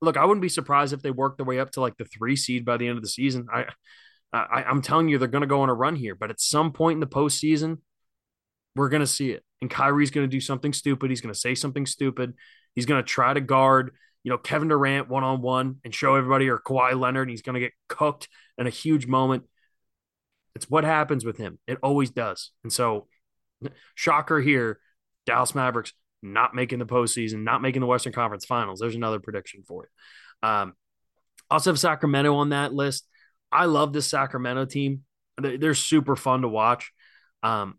Look, I wouldn't be surprised if they work their way up to like the three seed by the end of the season. I, I I'm telling you, they're going to go on a run here, but at some point in the postseason, we're going to see it. And Kyrie's going to do something stupid. He's going to say something stupid. He's going to try to guard, you know, Kevin Durant one on one and show everybody or Kawhi Leonard. he's going to get cooked in a huge moment. It's what happens with him. It always does. And so, shocker here Dallas Mavericks not making the postseason, not making the Western Conference Finals. There's another prediction for you. Um, also have Sacramento on that list. I love this Sacramento team. They're super fun to watch. Um,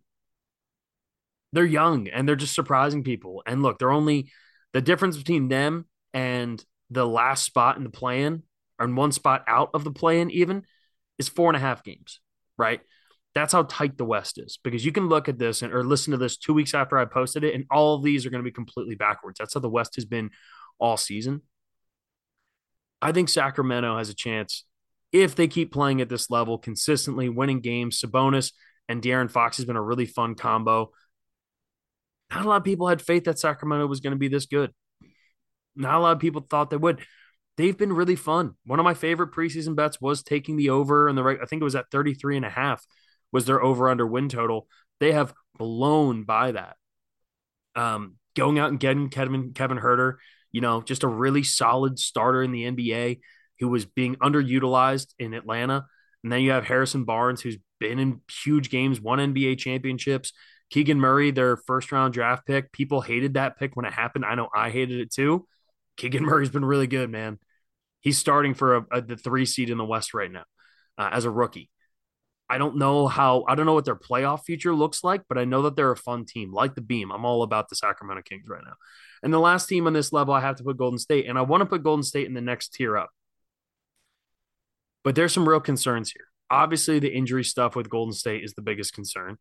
they're young and they're just surprising people. And look, they're only the difference between them and the last spot in the plan, or one spot out of the plan, even is four and a half games, right? That's how tight the West is because you can look at this and or listen to this two weeks after I posted it, and all of these are going to be completely backwards. That's how the West has been all season. I think Sacramento has a chance if they keep playing at this level consistently, winning games. Sabonis and De'Aaron Fox has been a really fun combo. Not a lot of people had faith that Sacramento was going to be this good. Not a lot of people thought they would. They've been really fun. One of my favorite preseason bets was taking the over and the right. I think it was at 33 and a half was their over under win total. They have blown by that. Um, going out and getting Kevin Kevin Huerter, you know, just a really solid starter in the NBA who was being underutilized in Atlanta. And then you have Harrison Barnes, who's been in huge games, won NBA championships. Keegan Murray, their first round draft pick. People hated that pick when it happened. I know I hated it too. Keegan Murray's been really good, man. He's starting for a, a, the three seed in the West right now uh, as a rookie. I don't know how, I don't know what their playoff future looks like, but I know that they're a fun team like the Beam. I'm all about the Sacramento Kings right now. And the last team on this level, I have to put Golden State, and I want to put Golden State in the next tier up. But there's some real concerns here. Obviously, the injury stuff with Golden State is the biggest concern.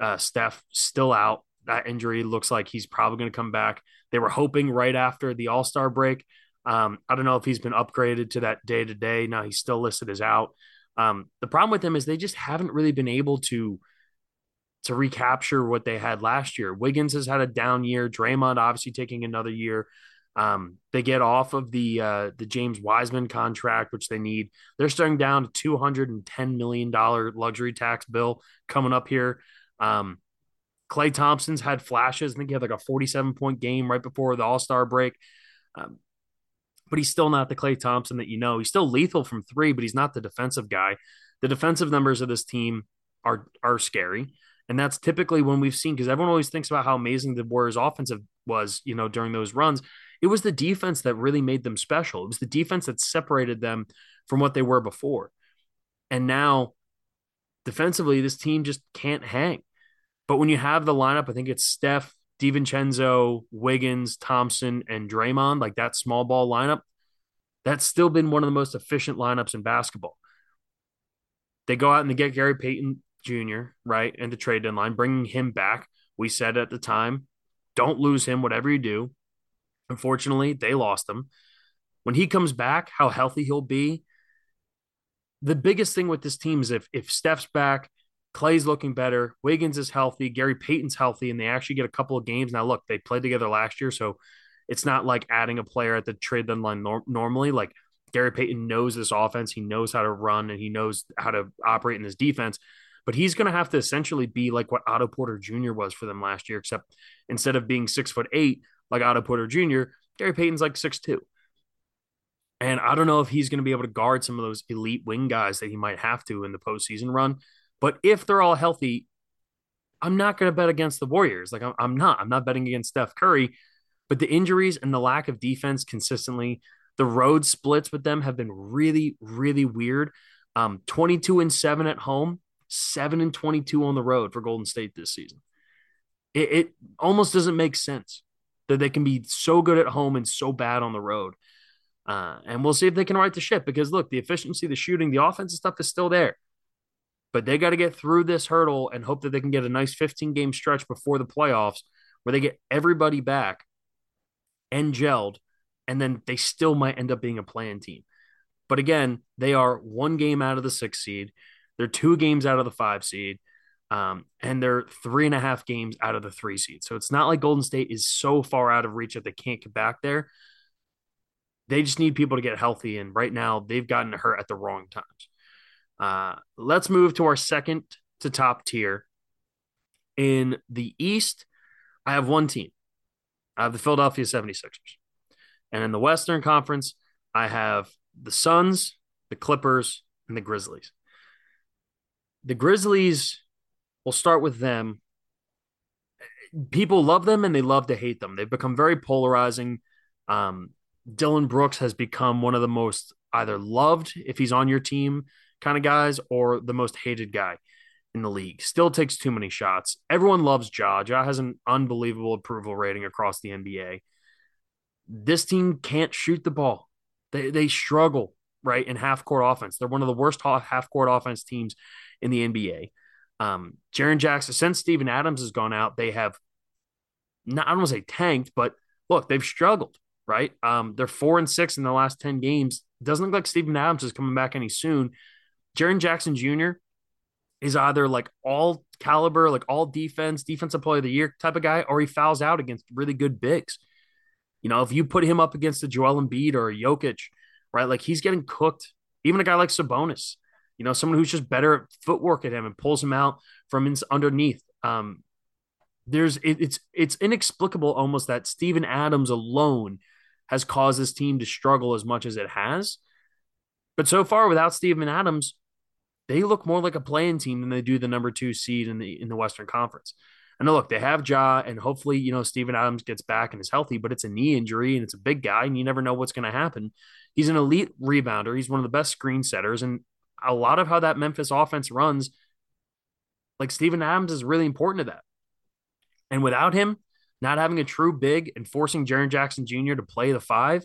Uh, Steph still out. That injury looks like he's probably going to come back. They were hoping right after the All Star break. Um, I don't know if he's been upgraded to that day to day. Now he's still listed as out. Um, the problem with them is they just haven't really been able to to recapture what they had last year. Wiggins has had a down year. Draymond obviously taking another year. Um, they get off of the uh, the James Wiseman contract, which they need. They're starting down to two hundred and ten million dollar luxury tax bill coming up here. Um, Klay Thompson's had flashes. I think he had like a forty-seven point game right before the All Star break. Um, but he's still not the Klay Thompson that you know. He's still lethal from three, but he's not the defensive guy. The defensive numbers of this team are are scary. And that's typically when we've seen because everyone always thinks about how amazing the Warriors offensive was, you know, during those runs. It was the defense that really made them special. It was the defense that separated them from what they were before. And now defensively, this team just can't hang. But when you have the lineup, I think it's Steph, DiVincenzo, Wiggins, Thompson, and Draymond, like that small ball lineup, that's still been one of the most efficient lineups in basketball. They go out and they get Gary Payton Jr., right, and the trade deadline, bringing him back. We said at the time, don't lose him, whatever you do. Unfortunately, they lost him. When he comes back, how healthy he'll be. The biggest thing with this team is if if Steph's back, Klay's looking better, Wiggins is healthy, Gary Payton's healthy, and they actually get a couple of games. Now, look, they played together last year, so it's not like adding a player at the trade deadline nor- normally. Like Gary Payton knows this offense, he knows how to run, and he knows how to operate in this defense. But he's going to have to essentially be like what Otto Porter Jr. was for them last year, except instead of being six foot eight like Otto Porter Jr., Gary Payton's like six two. And I don't know if he's going to be able to guard some of those elite wing guys that he might have to in the postseason run. But if they're all healthy, I'm not going to bet against the Warriors. Like I'm, I'm not. I'm not betting against Steph Curry. But the injuries and the lack of defense consistently, the road splits with them have been really, really weird. Um, 22 and 7 at home, 7 and 22 on the road for Golden State this season. It, it almost doesn't make sense that they can be so good at home and so bad on the road. Uh, and we'll see if they can right the ship because look, the efficiency, the shooting, the offensive stuff is still there. But they got to get through this hurdle and hope that they can get a nice 15 game stretch before the playoffs where they get everybody back and gelled, and then they still might end up being a playing team. But again, they are one game out of the six seed. They're two games out of the five seed. Um, and they're three and a half games out of the three seed. So it's not like Golden State is so far out of reach that they can't get back there. They just need people to get healthy. And right now, they've gotten hurt at the wrong times. Uh, let's move to our second to top tier. In the East, I have one team. I have the Philadelphia 76ers. And in the Western Conference, I have the Suns, the Clippers, and the Grizzlies. The Grizzlies, we'll start with them. people love them and they love to hate them. They've become very polarizing. Um, Dillon Brooks has become one of the most either loved if he's on your team kind of guys or the most hated guy in the league. Still takes too many shots. Everyone loves Ja. Ja has an unbelievable approval rating across the NBA. This team can't shoot the ball. They they struggle right in half court offense. They're one of the worst half court offense teams in the NBA. Um, Jaren Jackson, since Steven Adams has gone out, they have not I don't want to say tanked, but look, they've struggled, right? Um, they're four and six in the last 10 games. Doesn't look like Steven Adams is coming back any soon. Jaren Jackson Jr. is either like all caliber, like all defense, defensive player of the year type of guy, or he fouls out against really good bigs. You know, if you put him up against the Joel Embiid or a Jokic, right? Like he's getting cooked. Even a guy like Sabonis, you know, someone who's just better at footwork at him and pulls him out from underneath. Um, there's it, it's it's inexplicable almost that Steven Adams alone has caused this team to struggle as much as it has. But so far, without Steven Adams, they look more like a playing team than they do the number two seed in the in the Western Conference. And look, they have Ja, and hopefully, you know, Steven Adams gets back and is healthy, but it's a knee injury and it's a big guy, and you never know what's going to happen. He's an elite rebounder. He's one of the best screen setters, and a lot of how that Memphis offense runs, like Steven Adams is really important to that. And without him, not having a true big and forcing Jaren Jackson Jr. to play the five,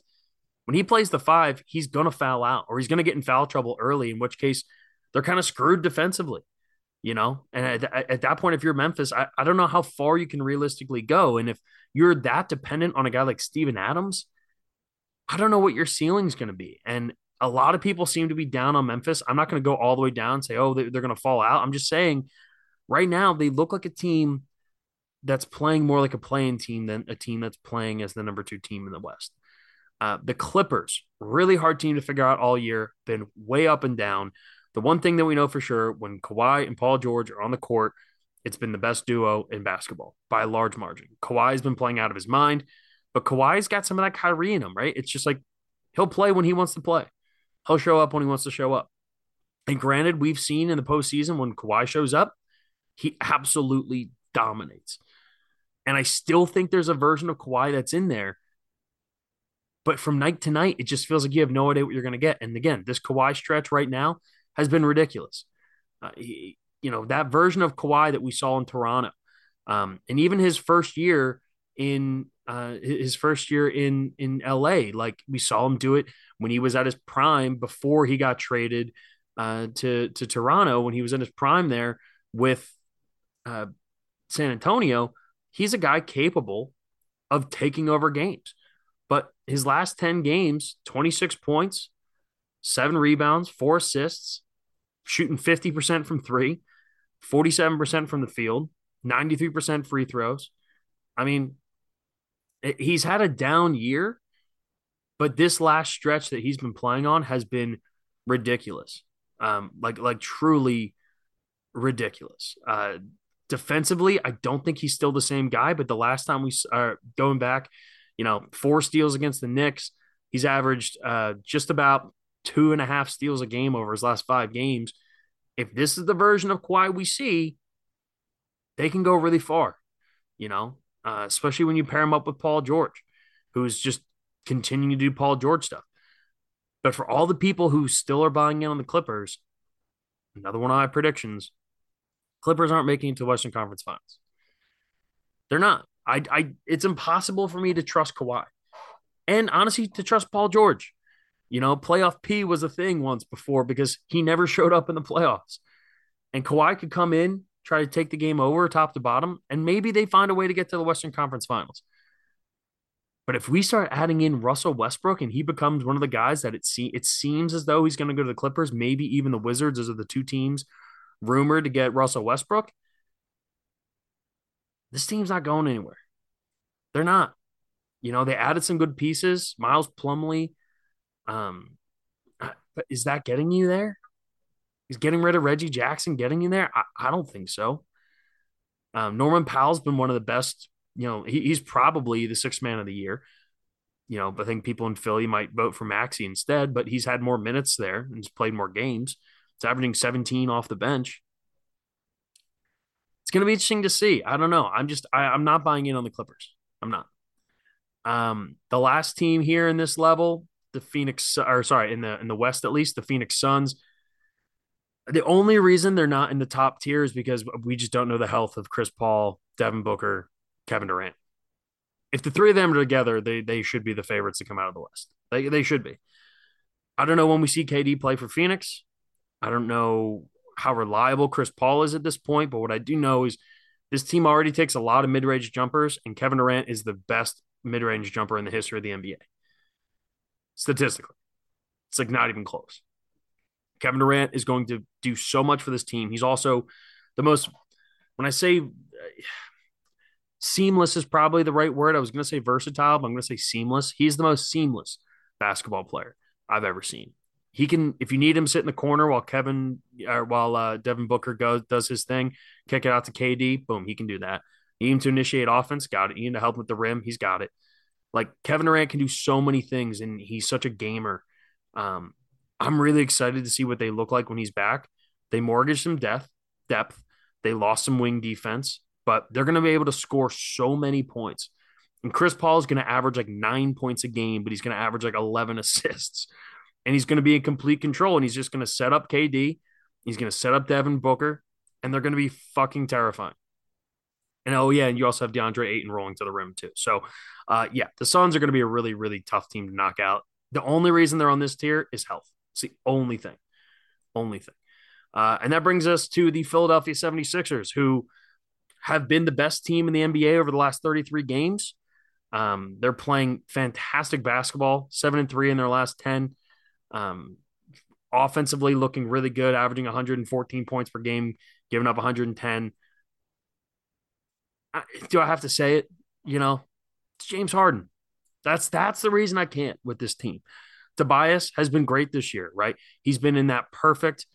when he plays the five, he's going to foul out or he's going to get in foul trouble early, in which case they're kind of screwed defensively, you know? And at, at that point, if you're Memphis, I, I don't know how far you can realistically go. And if you're that dependent on a guy like Steven Adams, I don't know what your ceiling is going to be. And a lot of people seem to be down on Memphis. I'm not going to go all the way down and say, oh, they're, they're going to fall out. I'm just saying right now they look like a team that's playing more like a playing team than a team that's playing as the number two team in the West. Uh, the Clippers, really hard team to figure out all year, been way up and down. The one thing that we know for sure when Kawhi and Paul George are on the court, it's been the best duo in basketball by a large margin. Kawhi's been playing out of his mind, but Kawhi's got some of that Kyrie in him, right? It's just like he'll play when he wants to play, he'll show up when he wants to show up. And granted, we've seen in the postseason when Kawhi shows up, he absolutely dominates. And I still think there's a version of Kawhi that's in there. But from night to night, it just feels like you have no idea what you're going to get. And again, this Kawhi stretch right now has been ridiculous. Uh, he, you know, that version of Kawhi that we saw in Toronto, um, and even his first year in uh, his first year in in LA, like we saw him do it when he was at his prime before he got traded uh, to to Toronto when he was in his prime there with uh, San Antonio he's a guy capable of taking over games. But his last 10 games, 26 points, seven rebounds, four assists, shooting 50% from three, 47% from the field, 93% free throws. I mean, he's had a down year, but this last stretch that he's been playing on has been ridiculous. Um, like like truly ridiculous. Uh, defensively, I don't think he's still the same guy. But the last time we are going back, you know, four steals against the Knicks, he's averaged uh, just about two and a half steals a game over his last five games. If this is the version of Kawhi we see, they can go really far, you know, uh, especially when you pair him up with Paul George, who's just continuing to do Paul George stuff. But for all the people who still are buying in on the Clippers, another one of my predictions Clippers aren't making it to Western Conference Finals. They're not. I, I, it's impossible for me to trust Kawhi, and honestly, to trust Paul George. You know, playoff P was a thing once before because he never showed up in the playoffs, and Kawhi could come in, try to take the game over top to bottom, and maybe they find a way to get to the Western Conference Finals. But if we start adding in Russell Westbrook and he becomes one of the guys that it, se- it seems as though he's going to go to the Clippers, maybe even the Wizards, those are the two teams rumored to get Russell Westbrook, this team's not going anywhere. They're not. You know, they added some good pieces. Miles Plumlee. Um, is that getting you there? Is getting rid of Reggie Jackson getting you there? I, I don't think so. Um, Norman Powell's been one of the best. You know, he, he's probably the sixth man of the year. You know, I think people in Philly might vote for Maxi instead, but he's had more minutes there and he's played more games. It's averaging 17 off the bench. It's going to be interesting to see. I don't know. I'm just I, I'm not buying in on the Clippers. I'm not. Um, the last team here in this level, the Phoenix, or sorry, in the in the West at least, the Phoenix Suns. The only reason they're not in the top tier is because we just don't know the health of Chris Paul, Devin Booker, Kevin Durant. If the three of them are together, they they should be the favorites to come out of the West. They they should be. I don't know when we see KD play for Phoenix. I don't know how reliable Chris Paul is at this point, but what I do know is this team already takes a lot of mid-range jumpers, and Kevin Durant is the best mid-range jumper in the history of the NBA. Statistically, it's like not even close. Kevin Durant is going to do so much for this team. He's also the most. When I say uh, seamless is probably the right word, I was going to say versatile, but I'm going to say seamless. He's the most seamless basketball player I've ever seen. He can, if you need him, sit in the corner while Kevin or while uh, Devin Booker goes does his thing, kick it out to KD. Boom, he can do that. Need him to initiate offense, got it. Need to help with the rim, he's got it. Like Kevin Durant can do so many things, and he's such a gamer. Um, I'm really excited to see what they look like when he's back. They mortgaged some depth, depth. They lost some wing defense, but they're going to be able to score so many points. And Chris Paul is going to average like nine points a game, but he's going to average like 11 assists. And he's going to be in complete control. And he's just going to set up KD. He's going to set up Devin Booker. And they're going to be fucking terrifying. And oh, yeah. And you also have DeAndre Ayton rolling to the rim, too. So, uh, yeah, the Suns are going to be a really, really tough team to knock out. The only reason they're on this tier is health. It's the only thing. Only thing. Uh, and that brings us to the Philadelphia 76ers, who have been the best team in the NBA over the last 33 games. Um, they're playing fantastic basketball, seven and three in their last 10. Um, offensively, looking really good, averaging 114 points per game, giving up 110. I, do I have to say it? You know, it's James Harden. That's that's the reason I can't with this team. Tobias has been great this year, right? He's been in that perfect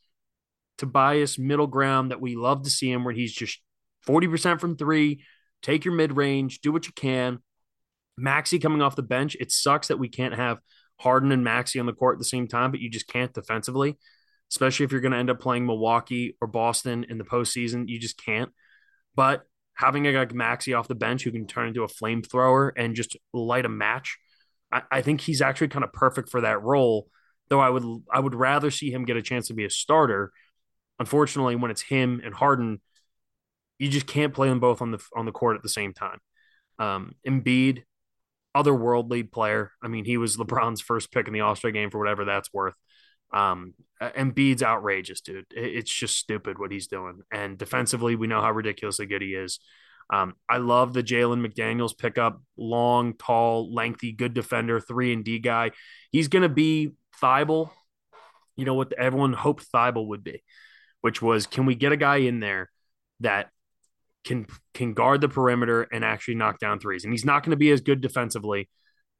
Tobias middle ground that we love to see him, where he's just 40% from three, take your mid range, do what you can. Maxey coming off the bench. It sucks that we can't have Harden and Maxey on the court at the same time, but you just can't defensively, especially if you're going to end up playing Milwaukee or Boston in the postseason. You just can't. But having a guy like Maxey off the bench who can turn into a flamethrower and just light a match, I, I think he's actually kind of perfect for that role. Though I would I would rather see him get a chance to be a starter. Unfortunately, when it's him and Harden, you just can't play them both on the on the court at the same time. Um, Embiid otherworldly player. I mean, he was LeBron's first pick in the All Star game for whatever that's worth. Um, Embiid's outrageous, dude. It's just stupid what he's doing. And defensively, we know how ridiculously good he is. Um, I love the Jalen McDaniels pickup. Long, tall, lengthy, good defender, three and D guy. He's going to be Thybulle. You know what everyone hoped Thybulle would be, which was can we get a guy in there that can can guard the perimeter and actually knock down threes. And he's not going to be as good defensively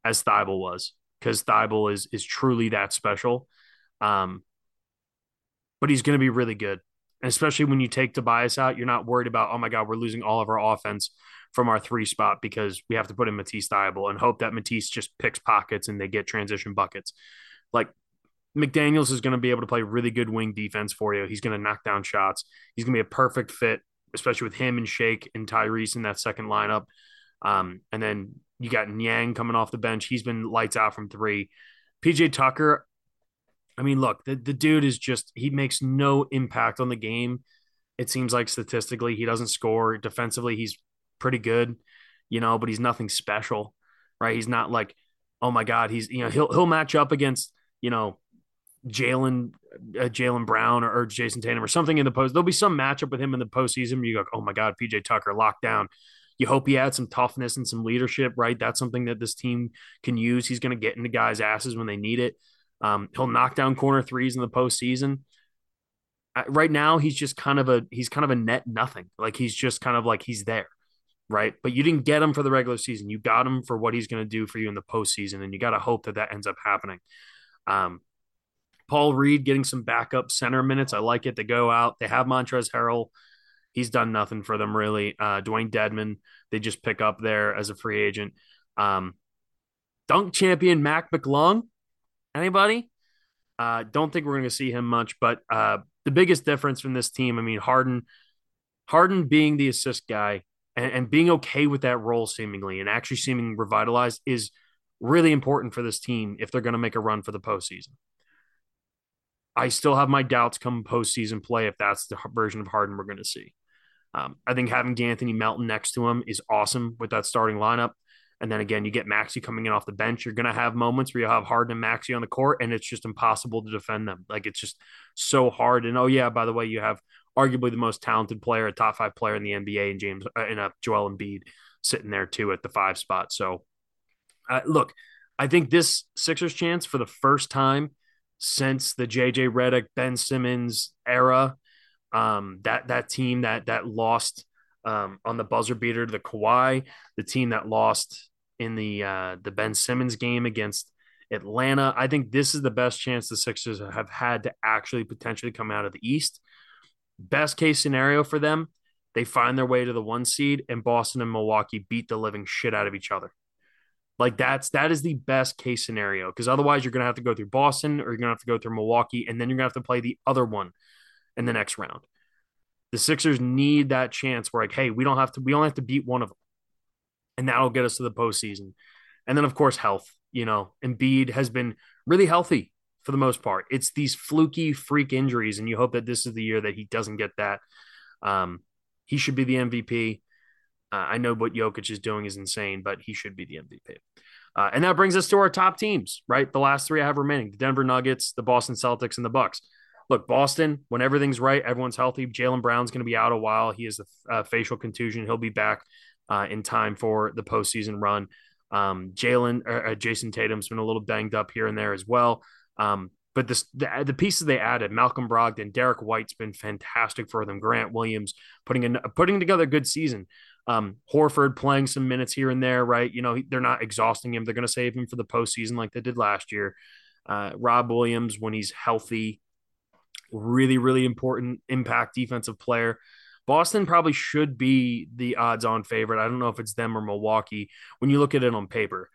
as Thybulle was because Thybulle is is truly that special. Um, but he's going to be really good. And especially when you take Tobias out, you're not worried about, oh my God, we're losing all of our offense from our three spot because we have to put in Matisse Thybulle and hope that Matisse just picks pockets and they get transition buckets. Like McDaniels is going to be able to play really good wing defense for you. He's going to knock down shots. He's going to be a perfect fit especially with him and Shake and Tyrese in that second lineup. Um, and then you got Niang coming off the bench. He's been lights out from three. PJ Tucker, I mean, look, the, the dude is just, he makes no impact on the game. It seems like statistically, he doesn't score. Defensively, he's pretty good, you know, but he's nothing special, right? He's not like, oh my God, he's, you know, he'll, he'll match up against, you know, Jaylen uh, Jaylen Brown or, or, Jayson Tatum or something in the post. There'll be some matchup with him in the postseason. You go, oh my God, PJ Tucker locked down. You hope he had some toughness and some leadership, right? That's something that this team can use. He's going to get into guys' asses when they need it. Um, he'll knock down corner threes in the postseason. Uh, right now, he's just kind of a he's kind of a net nothing. Like he's just kind of like he's there, right? But you didn't get him for the regular season. You got him for what he's going to do for you in the postseason, and you got to hope that that ends up happening. Um, Paul Reed getting some backup center minutes. I like it to go out. They have Montrezl Harrell. He's done nothing for them really. Uh, Dewayne Dedmon, they just pick up there as a free agent. Um, dunk champion Mac McClung. Anybody? Uh, don't think we're going to see him much, but uh, the biggest difference from this team, I mean, Harden, Harden being the assist guy and, and being okay with that role seemingly and actually seeming revitalized is really important for this team if they're going to make a run for the postseason. I still have my doubts come postseason play if that's the version of Harden we're going to see. Um, I think having De'Anthony Melton next to him is awesome with that starting lineup. And then again, you get Maxey coming in off the bench. You're going to have moments where you have Harden and Maxey on the court, and it's just impossible to defend them. Like it's just so hard. And oh yeah, by the way, you have arguably the most talented player, a top five player in the NBA, and James uh, and uh, Joel Embiid sitting there too at the five spot. So, uh, look, I think this Sixers chance for the first time since the JJ Redick, Ben Simmons era, um, that that team that that lost um, on the buzzer beater to the Kawhi, the team that lost in the uh, the Ben Simmons game against Atlanta. I think this is the best chance the Sixers have had to actually potentially come out of the East. Best case scenario for them, they find their way to the one seed, and Boston and Milwaukee beat the living shit out of each other. Like that's that is the best case scenario because otherwise you're gonna have to go through Boston or you're gonna have to go through Milwaukee, and then you're gonna have to play the other one in the next round. The Sixers need that chance where like, hey, we don't have to we only have to beat one of them. And that'll get us to the postseason. And then of course health. You know, Embiid has been really healthy for the most part. It's these fluky freak injuries, and you hope that this is the year that he doesn't get that. Um, he should be the MVP. Uh, I know what Jokic is doing is insane, but he should be the MVP. Uh, and that brings us to our top teams, right? The last three I have remaining: the Denver Nuggets, the Boston Celtics, and the Bucks. Look, Boston, when everything's right, everyone's healthy. Jaylen Brown's going to be out a while. He has a uh, facial contusion. He'll be back uh, in time for the postseason run. Um, Jaylen, uh, Jayson Tatum's been a little banged up here and there as well. Um, but this, the, the pieces they added, Malcolm Brogdon, Derrick White's been fantastic for them. Grant Williams putting in putting together a good season. Um, Horford playing some minutes here and there, right? You know, they're not exhausting him. They're going to save him for the postseason like they did last year. Uh, Rob Williams, when he's healthy, really, really important impact defensive player. Boston probably should be the odds on favorite. I don't know if it's them or Milwaukee when you look at it on paper.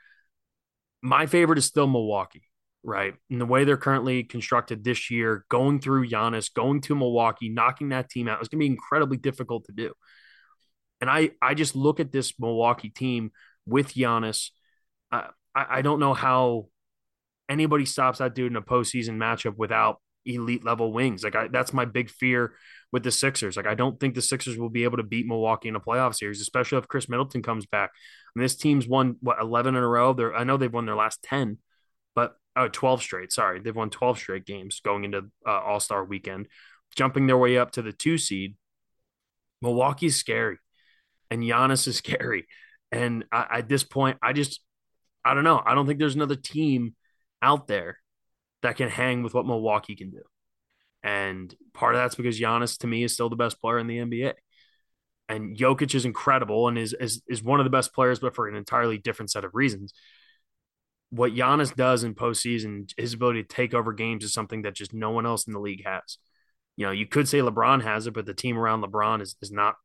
My favorite is still Milwaukee, right? And the way they're currently constructed this year, going through Giannis, going to Milwaukee, knocking that team out, is going to be incredibly difficult to do. And I, I just look at this Milwaukee team with Giannis. Uh, I, I don't know how anybody stops that dude in a postseason matchup without elite level wings. Like I, that's my big fear with the Sixers. Like I don't think the Sixers will be able to beat Milwaukee in a playoff series, especially if Khris Middleton comes back. And this team's won what 11 in a row. They're I know they've won their last 10, but oh, 12 straight. Sorry, they've won 12 straight games going into uh, All Star Weekend, jumping their way up to the two seed. Milwaukee's scary, and Giannis is scary. And I, at this point, I just I don't know. I don't think there's another team out there that can hang with what Milwaukee can do. And part of that's because Giannis to me is still the best player in the NBA. And Jokic is incredible and is, is is one of the best players, but for an entirely different set of reasons. What Giannis does in postseason, his ability to take over games is something that just no one else in the league has. You know, you could say LeBron has it, but the team around LeBron is, is not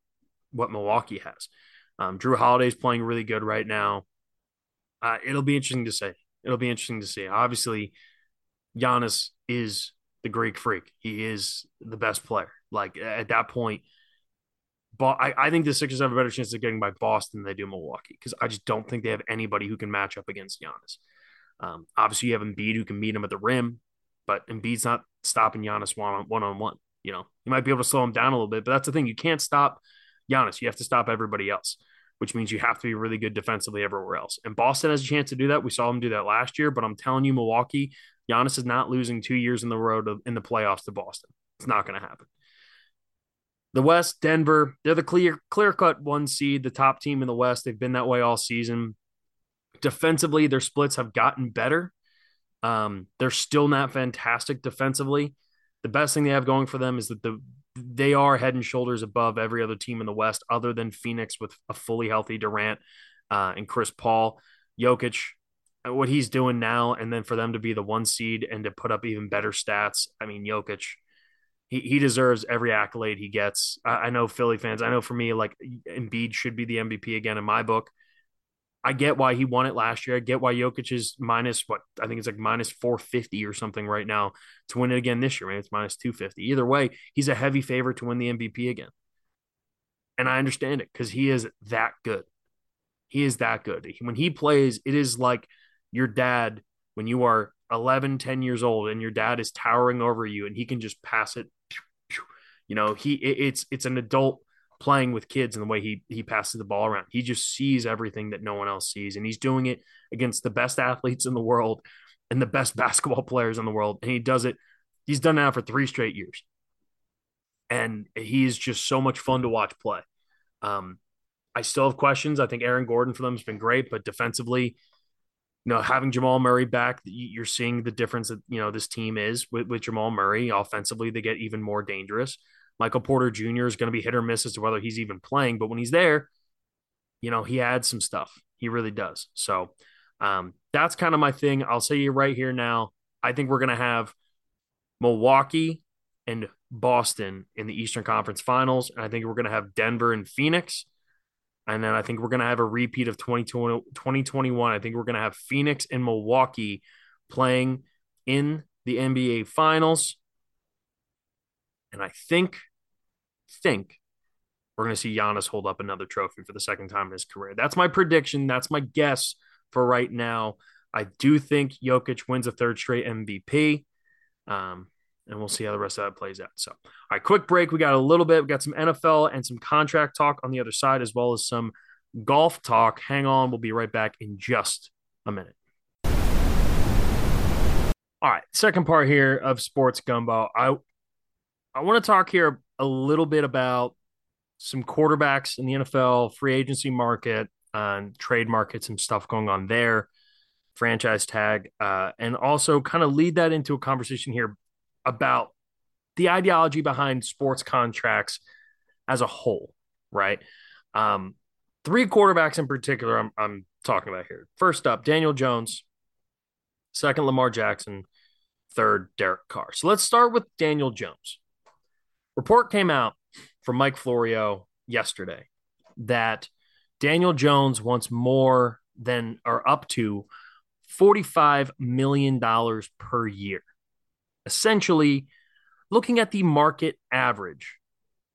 what Milwaukee has. Um, Jrue Holiday's playing really good right now. Uh, it'll be interesting to see. It'll be interesting to see. Obviously, Giannis is the Greek freak. He is the best player. Like at that point, but I, I think the Sixers have a better chance of getting by Boston than they do Milwaukee because I just don't think they have anybody who can match up against Giannis. Um, obviously, you have Embiid who can meet him at the rim, but Embiid's not stopping Giannis one on one on one. You know, you might be able to slow him down a little bit, but that's the thing. You can't stop Giannis. You have to stop everybody else, which means you have to be really good defensively everywhere else. And Boston has a chance to do that. We saw them do that last year, but I'm telling you, Milwaukee, Giannis is not losing two years in the road of, in the playoffs to Boston. It's not going to happen. The West, Denver, they're the clear clear cut one seed, the top team in the West. They've been that way all season. Defensively, their splits have gotten better. Um, they're still not fantastic defensively. The best thing they have going for them is that the they are head and shoulders above every other team in the West, other than Phoenix with a fully healthy Durant uh, and Chris Paul. Jokic, what he's doing now, and then for them to be the one seed and to put up even better stats. I mean, Jokic, he, he deserves every accolade he gets. I, I know Philly fans. I know for me, like Embiid should be the MVP again in my book. I get why he won it last year. I get why Jokic is minus what I think it's like minus 450 or something right now to win it again this year. Maybe it's minus 250. Either way, he's a heavy favorite to win the MVP again. And I understand it because he is that good. He is that good. When he plays, it is like your dad when you are 11, 10 years old and your dad is towering over you and he can just pass it. You know, he it's it's an adult playing with kids and the way he he passes the ball around. He just sees everything that no one else sees, and he's doing it against the best athletes in the world and the best basketball players in the world. And he does it. He's done now for three straight years, and he's just so much fun to watch play. Um, I still have questions. I think Aaron Gordon for them has been great, but defensively, you know, having Jamal Murray back, you're seeing the difference that you know this team is with, with Jamal Murray. Offensively, they get even more dangerous. Michael Porter Jr. is going to be hit or miss as to whether he's even playing, but when he's there, you know, he adds some stuff. He really does. So um, that's kind of my thing. I'll say you right here now. I think we're going to have Milwaukee and Boston in the Eastern Conference Finals. And I think we're going to have Denver and Phoenix. And then I think we're going to have a repeat of 2020, 2021. I think we're going to have Phoenix and Milwaukee playing in the NBA Finals. And I think think we're going to see Giannis hold up another trophy for the second time in his career. That's my prediction. That's my guess for right now. I do think Jokic wins a third straight MVP. Um, and we'll see how the rest of that plays out. So, all right, quick break. We got a little bit. We got some NFL and some contract talk on the other side, as well as some golf talk. Hang on. We'll be right back in just a minute. All right, second part here of Sports Gumbo. I I want to talk here a little bit about some quarterbacks in the NFL free agency market and trade market, some stuff going on there, franchise tag, uh, and also kind of lead that into a conversation here about the ideology behind sports contracts as a whole, right? Um, three quarterbacks in particular, I'm, I'm talking about here. First up, Daniel Jones. Second, Lamar Jackson. Third, Derek Carr. So let's start with Daniel Jones. Report came out from Mike Florio yesterday that Daniel Jones wants more than or up to $45 million per year. Essentially, looking at the market average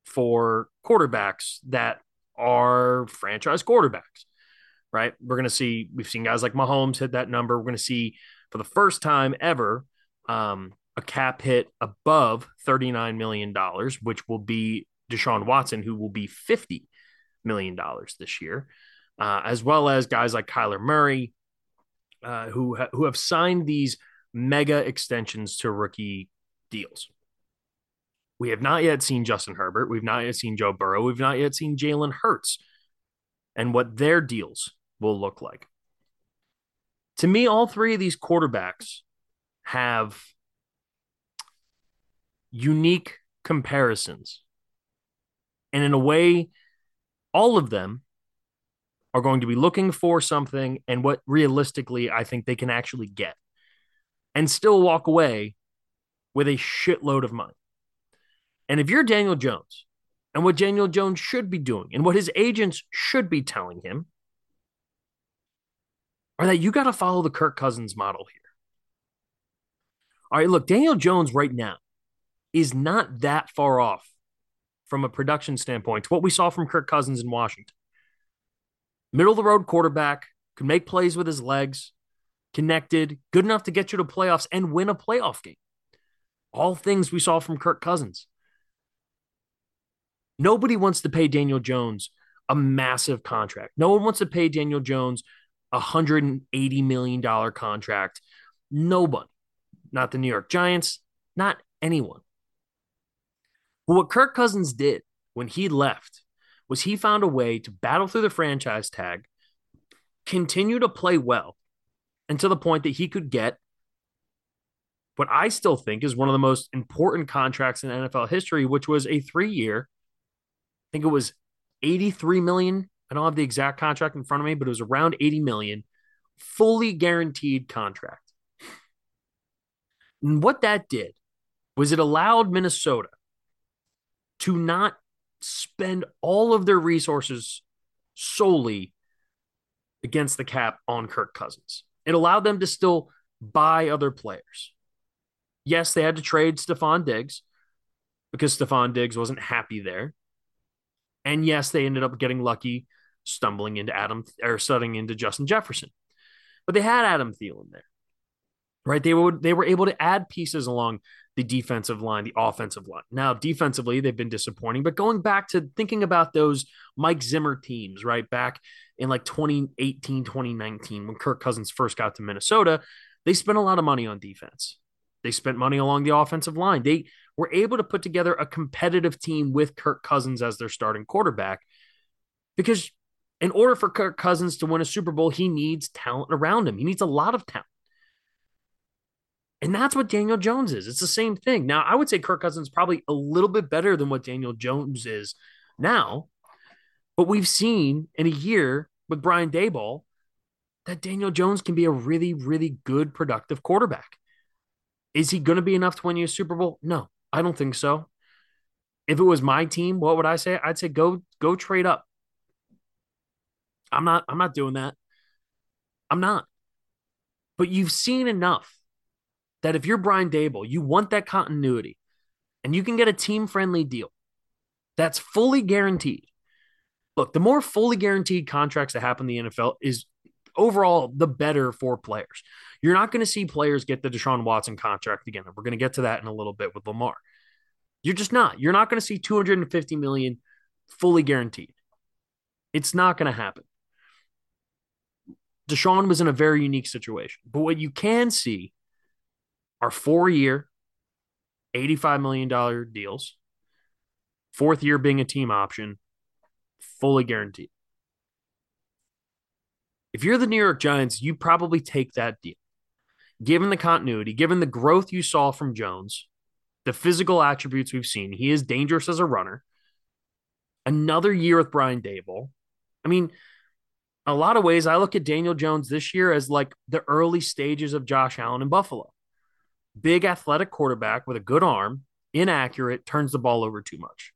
for quarterbacks that are franchise quarterbacks, right? We're going to see, we've seen guys like Mahomes hit that number. We're going to see for the first time ever um, a cap hit above $39 million, which will be Deshaun Watson, who will be $50 million this year, uh, as well as guys like Kyler Murray, uh, who, ha- who have signed these mega extensions to rookie deals. We have not yet seen Justin Herbert. We've not yet seen Joe Burrow. We've not yet seen Jalen Hurts and what their deals will look like. To me, all three of these quarterbacks have unique comparisons. And in a way, all of them are going to be looking for something and what realistically I think they can actually get and still walk away with a shitload of money. And if you're Daniel Jones and what Daniel Jones should be doing and what his agents should be telling him are that you got to follow the Kirk Cousins model here. All right, look, Daniel Jones right now is not that far off from a production standpoint to what we saw from Kirk Cousins in Washington. Middle of the road quarterback, could make plays with his legs, connected, good enough to get you to playoffs and win a playoff game. All things we saw from Kirk Cousins. Nobody wants to pay Daniel Jones a massive contract. No one wants to pay Daniel Jones a $180 million contract. Nobody. Not the New York Giants, not anyone. What Kirk Cousins did when he left was he found a way to battle through the franchise tag, continue to play well, and to the point that he could get what I still think is one of the most important contracts in NFL history, which was a three year, I think it was 83 million. I don't have the exact contract in front of me, but it was around 80 million, fully guaranteed contract. And what that did was it allowed Minnesota to not spend all of their resources solely against the cap on Kirk Cousins. It allowed them to still buy other players. Yes, they had to trade Stefon Diggs because Stefon Diggs wasn't happy there. And yes, they ended up getting lucky, stumbling into Adam or studying into Justin Jefferson. But they had Adam Thielen there. Right? They were they were able to add pieces along the defensive line, the offensive line. Now, defensively, they've been disappointing, but going back to thinking about those Mike Zimmer teams, right? Back in like 2018, 2019, when Kirk Cousins first got to Minnesota, they spent a lot of money on defense. They spent money along the offensive line. They were able to put together a competitive team with Kirk Cousins as their starting quarterback because in order for Kirk Cousins to win a Super Bowl, he needs talent around him. He needs a lot of talent. And that's what Daniel Jones is. It's the same thing. Now, I would say Kirk Cousins probably a little bit better than what Daniel Jones is now. But we've seen in a year with Brian Daboll that Daniel Jones can be a really, really good, productive quarterback. Is he going to be enough to win you a Super Bowl? No, I don't think so. If it was my team, what would I say? I'd say go go trade up. I'm not I'm not doing that. I'm not. But you've seen enough that if you're Brian Daboll, you want that continuity and you can get a team friendly deal that's fully guaranteed. Look, the more fully guaranteed contracts that happen in the NFL is overall the better for players. You're not going to see players get the Deshaun Watson contract again. We're going to get to that in a little bit with Lamar. You're just not. You're not going to see 250 million fully guaranteed. It's not going to happen. Deshaun was in a very unique situation. But what you can see are four year, $85 million deals, fourth year being a team option, fully guaranteed. If you're the New York Giants, you probably take that deal. Given the continuity, given the growth you saw from Jones, the physical attributes we've seen, he is dangerous as a runner. Another year with Brian Daboll. I mean, a lot of ways, I look at Daniel Jones this year as like the early stages of Josh Allen in Buffalo. Big athletic quarterback with a good arm, inaccurate, turns the ball over too much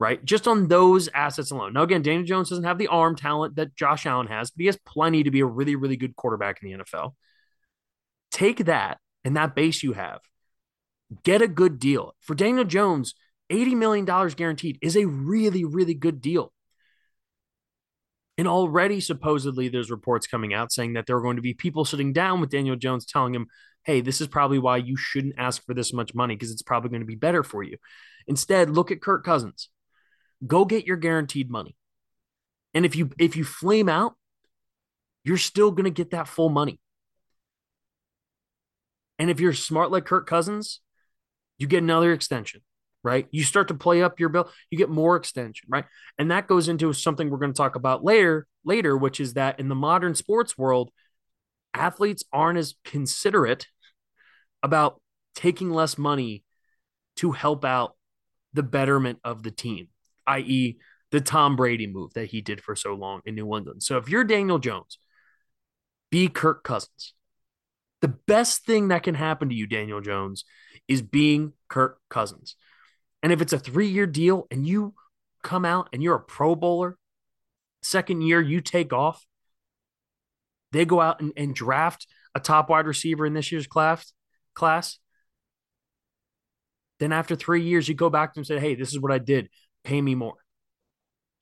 right? Just on those assets alone. Now, again, Daniel Jones doesn't have the arm talent that Josh Allen has, but he has plenty to be a really, really good quarterback in the NFL. Take that and that base you have, get a good deal. For Daniel Jones, $80 million guaranteed is a really, really good deal. And already, supposedly, there's reports coming out saying that there are going to be people sitting down with Daniel Jones telling him, hey, this is probably why you shouldn't ask for this much money because it's probably going to be better for you. Instead, look at Kirk Cousins go get your guaranteed money. And if you if you flame out, you're still going to get that full money. And if you're smart like Kirk Cousins, you get another extension, right? You start to play up your bill, you get more extension, right? And that goes into something we're going to talk about later, later, which is that in the modern sports world, athletes aren't as considerate about taking less money to help out the betterment of the team i.e., the Tom Brady move that he did for so long in New England. So if you're Daniel Jones, be Kirk Cousins. The best thing that can happen to you, Daniel Jones, is being Kirk Cousins. And if it's a three year deal and you come out and you're a Pro Bowler, second year you take off, they go out and, and draft a top wide receiver in this year's class, class. Then after three years, you go back to them and say, Hey, this is what I did pay me more.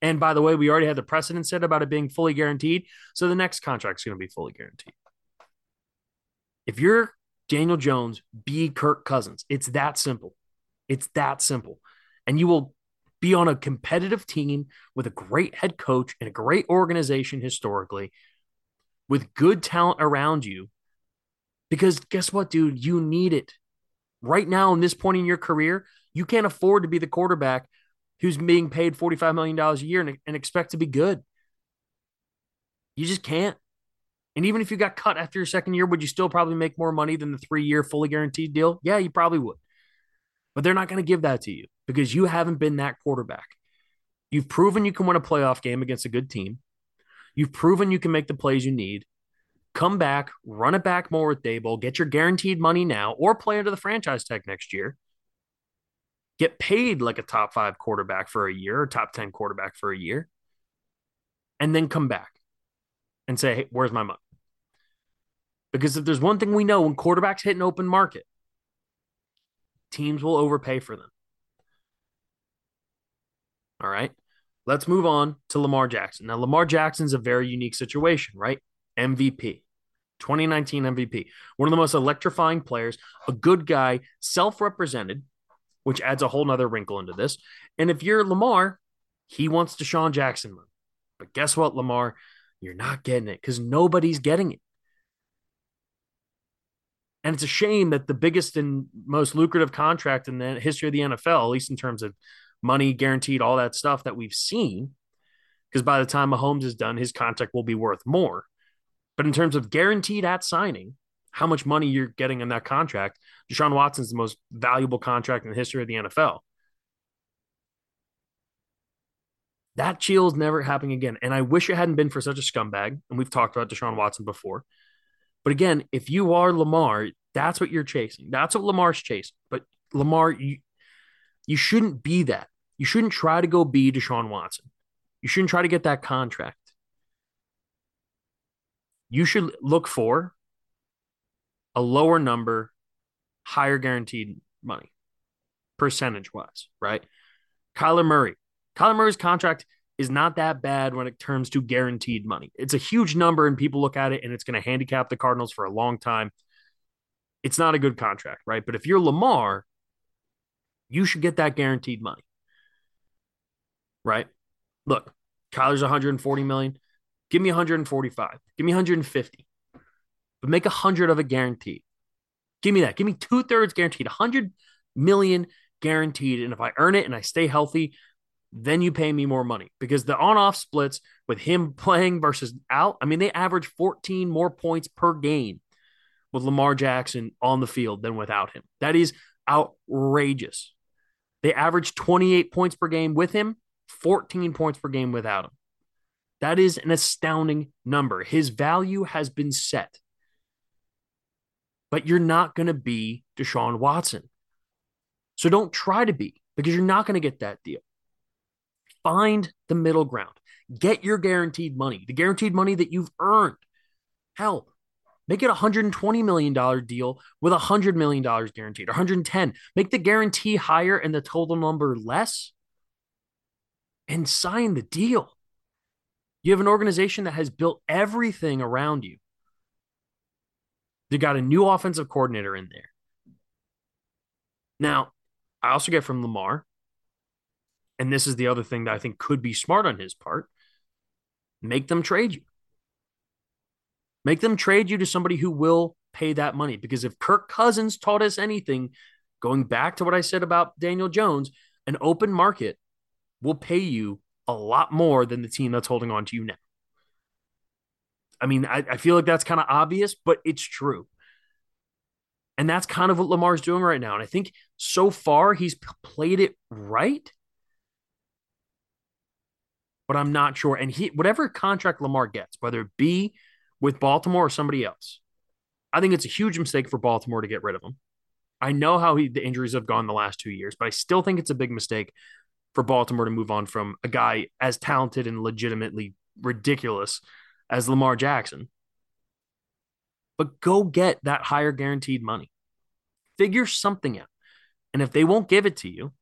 And by the way, we already had the precedent set about it being fully guaranteed. So the next contract is going to be fully guaranteed. If you're Daniel Jones, be Kirk Cousins. It's that simple. It's that simple. And you will be on a competitive team with a great head coach and a great organization historically with good talent around you. Because guess what, dude? You need it. Right now, in this point in your career, you can't afford to be the quarterback who's being paid $45 million a year and, and expect to be good. You just can't. And even if you got cut after your second year, would you still probably make more money than the three year fully guaranteed deal? Yeah, you probably would. But they're not going to give that to you because you haven't been that quarterback. You've proven you can win a playoff game against a good team. You've proven you can make the plays you need. Come back, run it back more with Daboll, get your guaranteed money now, or play under the franchise tag next year get paid like a top five quarterback for a year or top 10 quarterback for a year, and then come back and say, hey, where's my money? Because if there's one thing we know when quarterbacks hit an open market, teams will overpay for them. All right. let's move on to Lamar Jackson. Now, Lamar Jackson's a very unique situation, right? MVP, 2019 MVP, one of the most electrifying players, a good guy, self represented, which adds a whole nother wrinkle into this. And if you're Lamar, he wants DeSean Jackson. But guess what, Lamar? You're not getting it because nobody's getting it. And it's a shame that the biggest and most lucrative contract in the history of the NFL, at least in terms of money guaranteed, all that stuff that we've seen, because by the time Mahomes is done, his contract will be worth more. But in terms of guaranteed at signing, how much money you're getting in that contract, Deshaun Watson's the most valuable contract in the history of the NFL. That chill's never happening again. And I wish it hadn't been for such a scumbag. And we've talked about Deshaun Watson before. But again, if you are Lamar, that's what you're chasing. That's what Lamar's chasing. But Lamar, you you shouldn't be that. You shouldn't try to go be Deshaun Watson. You shouldn't try to get that contract. You should look for a lower number, higher guaranteed money, percentage wise, right? Kyler Murray. Kyler Murray's contract is not that bad when it comes to guaranteed money. It's a huge number, and people look at it and it's going to handicap the Cardinals for a long time. It's not a good contract, right? But if you're Lamar, you should get that guaranteed money, right? Look, Kyler's 140 million. Give me 145. Give me 150. But make a hundred of it guaranteed. Give me that. Give me two thirds guaranteed. 100 million guaranteed. And if I earn it and I stay healthy, then you pay me more money because the on off splits with him playing versus out, I mean, they average 14 more points per game with Lamar Jackson on the field than without him. That is outrageous. They average 28 points per game with him, 14 points per game without him. That is an astounding number. His value has been set. But you're not going to be Deshaun Watson. So don't try to be because you're not going to get that deal. Find the middle ground. Get your guaranteed money, the guaranteed money that you've earned. Hell, make it a $120 million deal with a $100 million guaranteed, 110. Make the guarantee higher and the total number less and sign the deal. You have an organization that has built everything around you. They got a new offensive coordinator in there. Now, I also get from Lamar and this is the other thing that I think could be smart on his part, make them trade you. Make them trade you to somebody who will pay that money. Because if Kirk Cousins taught us anything, going back to what I said about Daniel Jones, an open market will pay you a lot more than the team that's holding on to you now. I mean, I, I feel like that's kind of obvious, but it's true. And that's kind of what Lamar's doing right now. And I think so far he's played it right but I'm not sure. And he, whatever contract Lamar gets, whether it be with Baltimore or somebody else, I think it's a huge mistake for Baltimore to get rid of him. I know how he, the injuries have gone the last two years, but I still think it's a big mistake for Baltimore to move on from a guy as talented and legitimately ridiculous as Lamar Jackson. But go get that higher guaranteed money. Figure something out. And if they won't give it to you,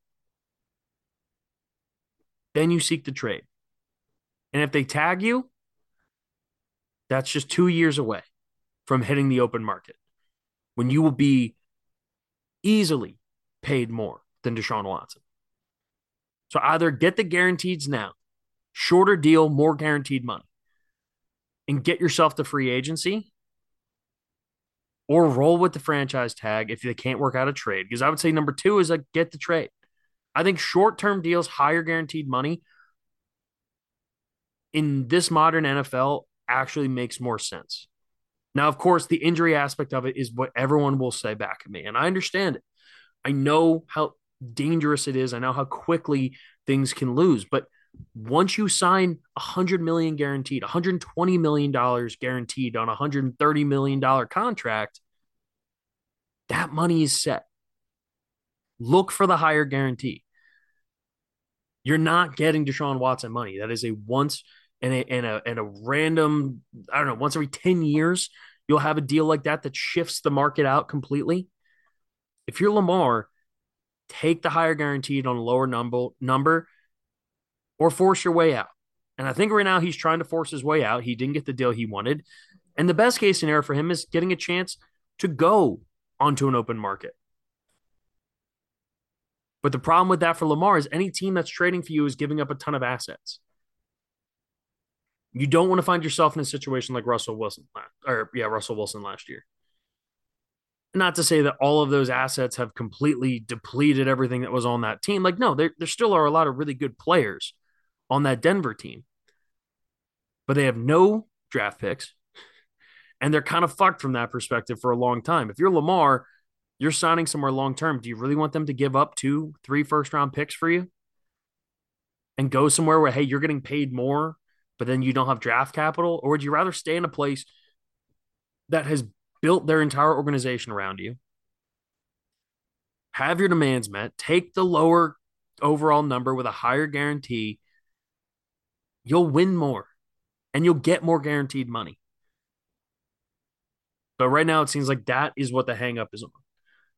then you seek the trade. And if they tag you, that's just two years away from hitting the open market when you will be easily paid more than Deshaun Watson. So either get the guarantees now, shorter deal, more guaranteed money, and get yourself to free agency, or roll with the franchise tag if they can't work out a trade. Because I would say number two is like get the trade. I think short term deals, higher guaranteed money in this modern NFL actually makes more sense. Now, of course, the injury aspect of it is what everyone will say back at me, and I understand it. I know how dangerous it is. I know how quickly things can lose, but once you sign 100 million guaranteed, 120 million dollars guaranteed on a 130 million dollar contract, that money is set. Look for the higher guarantee. You're not getting Deshaun Watson money. That is a once and a, and a and a random I don't know once every ten years you'll have a deal like that that shifts the market out completely. If you're Lamar, take the higher guaranteed on a lower number number or force your way out. And I think right now he's trying to force his way out. He didn't get the deal he wanted. And the best case scenario for him is getting a chance to go onto an open market. But the problem with that for Lamar is any team that's trading for you is giving up a ton of assets. You don't want to find yourself in a situation like Russell Wilson, or yeah, Russell Wilson last year. Not to say that all of those assets have completely depleted everything that was on that team. Like, no, there, there still are a lot of really good players on that Denver team, but they have no draft picks and they're kind of fucked from that perspective for a long time. If you're Lamar, you're signing somewhere long term. Do you really want them to give up two, three first round picks for you and go somewhere where, hey, you're getting paid more, but then you don't have draft capital? Or would you rather stay in a place that has built their entire organization around you? Have your demands met, take the lower overall number with a higher guarantee. You'll win more and you'll get more guaranteed money. But right now, it seems like that is what the hangup is on.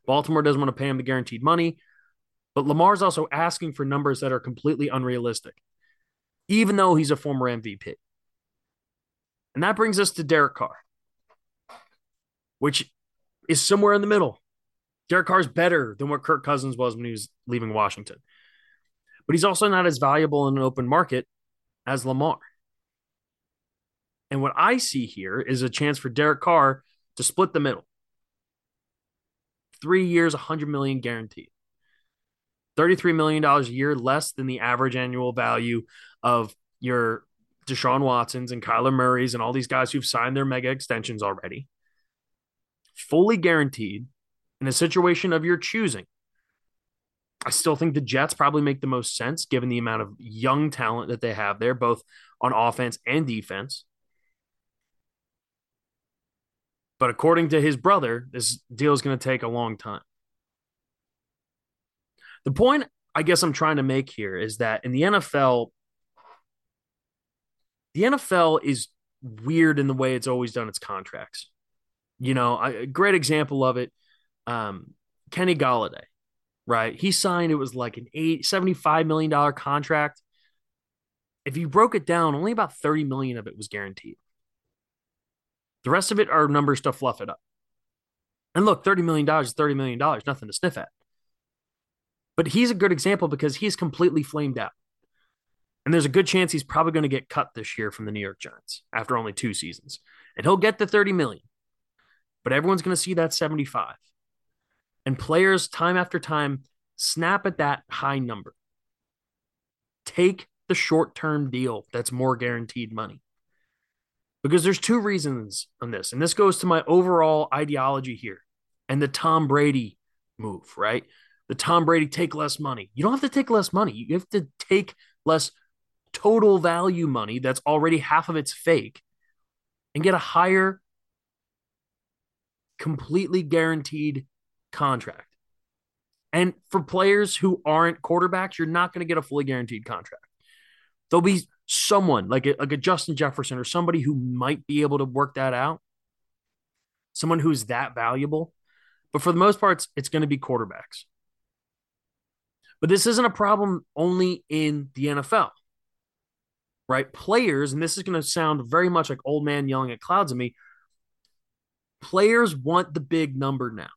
Baltimore doesn't want to pay him the guaranteed money, but Lamar's also asking for numbers that are completely unrealistic, even though he's a former MVP. And that brings us to Derek Carr, which is somewhere in the middle. Derek Carr's better than what Kirk Cousins was when he was leaving Washington. But he's also not as valuable in an open market as Lamar. And what I see here is a chance for Derek Carr to split the middle. Three years, 100 million guaranteed. $33 million a year less than the average annual value of your Deshaun Watsons and Kyler Murray's and all these guys who've signed their mega extensions already. Fully guaranteed in a situation of your choosing. I still think the Jets probably make the most sense given the amount of young talent that they have there, both on offense and defense. But according to his brother, this deal is going to take a long time. The point I guess I'm trying to make here is that in the NFL, the NFL is weird in the way it's always done its contracts. You know, a great example of it, um, Kenny Golladay, right? He signed, it was like an eight, $75 million contract. If you broke it down, only about 30 million of it was guaranteed. The rest of it are numbers to fluff it up. And look, $30 million is $30 million, nothing to sniff at. But he's a good example because he's completely flamed out. And there's a good chance he's probably going to get cut this year from the New York Giants after only two seasons. And he'll get the 30 million. But everyone's going to see that 75. And players time after time snap at that high number. Take the short-term deal that's more guaranteed money because there's two reasons on this. And this goes to my overall ideology here and the Tom Brady move, right? The Tom Brady take less money. You don't have to take less money. You have to take less total value money that's already half of it's fake and get a higher completely guaranteed contract. And for players who aren't quarterbacks, you're not going to get a fully guaranteed contract. There'll be someone like a, like a Justin Jefferson or somebody who might be able to work that out. Someone who's that valuable. But for the most part, it's, it's going to be quarterbacks. But this isn't a problem only in the NFL, right? Players, and this is going to sound very much like old man yelling at clouds of me. Players want the big number now.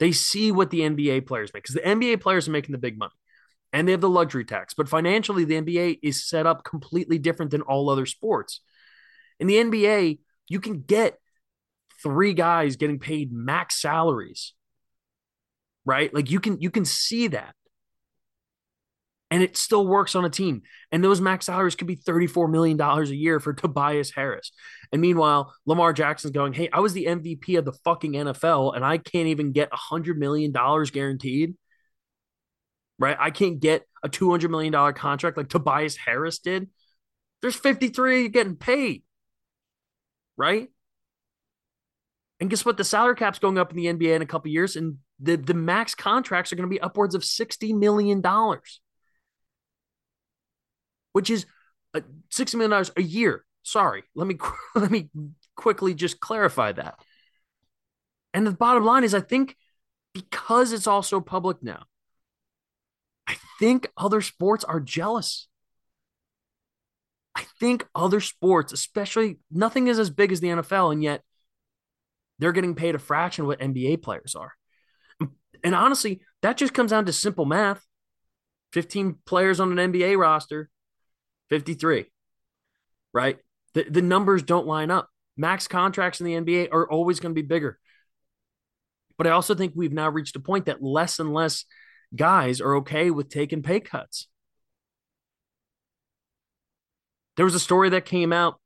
They see what the NBA players make because the NBA players are making the big money and they have the luxury tax. But financially, the NBA is set up completely different than all other sports. In the NBA, you can get three guys getting paid max salaries. Right? Like you can you can see that. And it still works on a team. And those max salaries could be $34 million a year for Tobias Harris. And meanwhile, Lamar Jackson's going, Hey, I was the MVP of the fucking NFL and I can't even get $100 million guaranteed right? I can't get a $200 million contract like Tobias Harris did. There's 53 getting paid, right? And guess what? The salary cap's going up in the NBA in a couple years, and the, the max contracts are going to be upwards of $60 million, which is uh, a $60 million a year. Sorry, let me let me quickly just clarify that. And the bottom line is, I think because it's all so public now, I think other sports are jealous. I think other sports, especially nothing is as big as the NFL, and yet they're getting paid a fraction of what NBA players are. And honestly, that just comes down to simple math 15 players on an NBA roster, 53, right? The, the numbers don't line up. Max contracts in the NBA are always going to be bigger. But I also think we've now reached a point that less and less guys are okay with taking pay cuts. There was a story that came out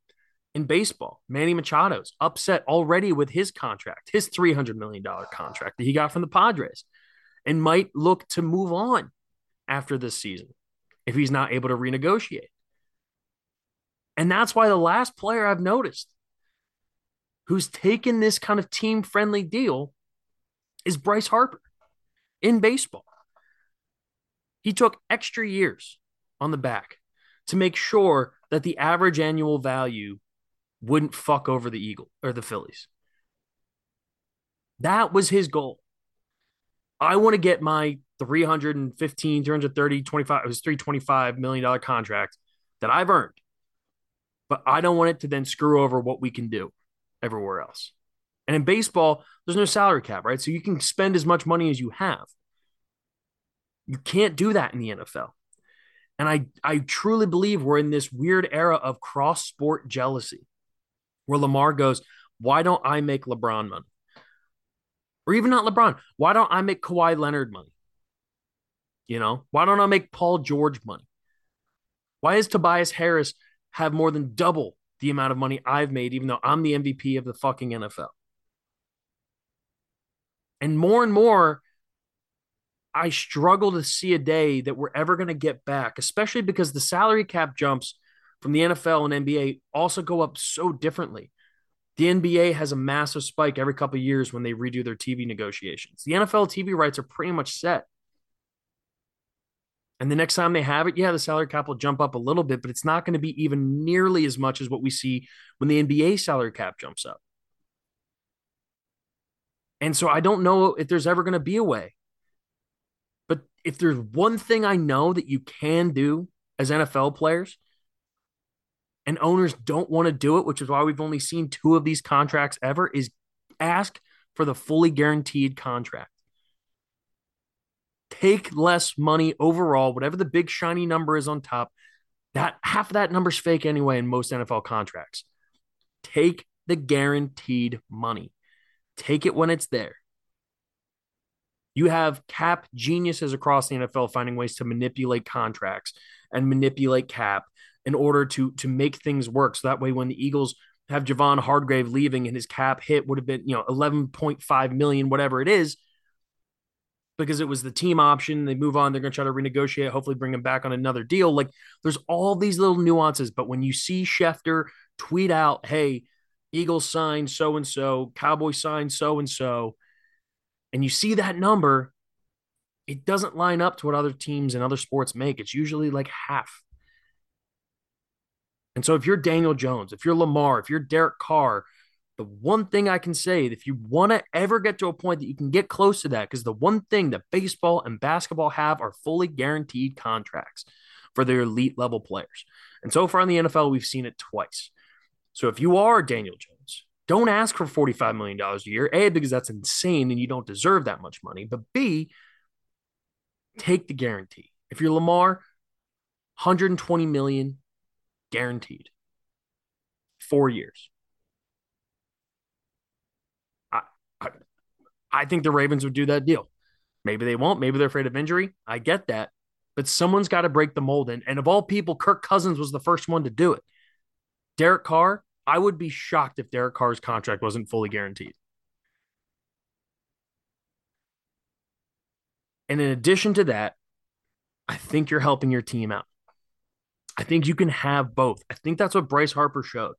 in baseball. Manny Machado's upset already with his contract, his $300 million contract that he got from the Padres, and might look to move on after this season if he's not able to renegotiate. And that's why the last player I've noticed who's taken this kind of team friendly deal is Bryce Harper in baseball. He took extra years on the back to make sure that the average annual value wouldn't fuck over the Eagle or the Phillies. That was his goal. I want to get my 315, 330, 25, it was 325 million dollar contract that I've earned. But I don't want it to then screw over what we can do everywhere else. And in baseball, there's no salary cap, right? So you can spend as much money as you have. You can't do that in the NFL. And I, I truly believe we're in this weird era of cross sport jealousy where Lamar goes, Why don't I make LeBron money? Or even not LeBron. Why don't I make Kawhi Leonard money? You know, why don't I make Paul George money? Why is Tobias Harris have more than double the amount of money I've made, even though I'm the MVP of the fucking NFL? And more and more, I struggle to see a day that we're ever going to get back, especially because the salary cap jumps from the NFL and NBA also go up so differently. The NBA has a massive spike every couple years when they redo their TV negotiations. The NFL TV rights are pretty much set. And the next time they have it, yeah, the salary cap will jump up a little bit, but it's not going to be even nearly as much as what we see when the NBA salary cap jumps up. And so I don't know if there's ever going to be a way But if there's one thing I know that you can do as NFL players, and owners don't want to do it, which is why we've only seen two of these contracts ever, is ask for the fully guaranteed contract. Take less money overall, whatever the big shiny number is on top. That half of that number's fake anyway in most NFL contracts. Take the guaranteed money. Take it when it's there. You have cap geniuses across the NFL finding ways to manipulate contracts and manipulate cap in order to to make things work. So that way, when the Eagles have Javon Hargrave leaving and his cap hit would have been you know 11.5 million, whatever it is, because it was the team option. They move on. They're going to try to renegotiate, hopefully bring him back on another deal. Like there's all these little nuances. But when you see Schefter tweet out, hey, Eagles signed so and so, Cowboys signed so and so, and you see that number, it doesn't line up to what other teams and other sports make. It's usually like half. And so if you're Daniel Jones, if you're Lamar, if you're Derek Carr, the one thing I can say, if you want to ever get to a point that you can get close to that, because the one thing that baseball and basketball have are fully guaranteed contracts for their elite level players. And so far in the NFL, we've seen it twice. So if you are Daniel Jones, don't ask for $45 million a year. A, because that's insane and you don't deserve that much money. But B, take the guarantee. If you're Lamar, 120 million guaranteed. Four years. I, I, I think the Ravens would do that deal. Maybe they won't. Maybe they're afraid of injury. I get that. But someone's got to break the mold. And, and of all people, Kirk Cousins was the first one to do it. Derek Carr, I would be shocked if Derek Carr's contract wasn't fully guaranteed. And in addition to that, I think you're helping your team out. I think you can have both. I think that's what Bryce Harper showed.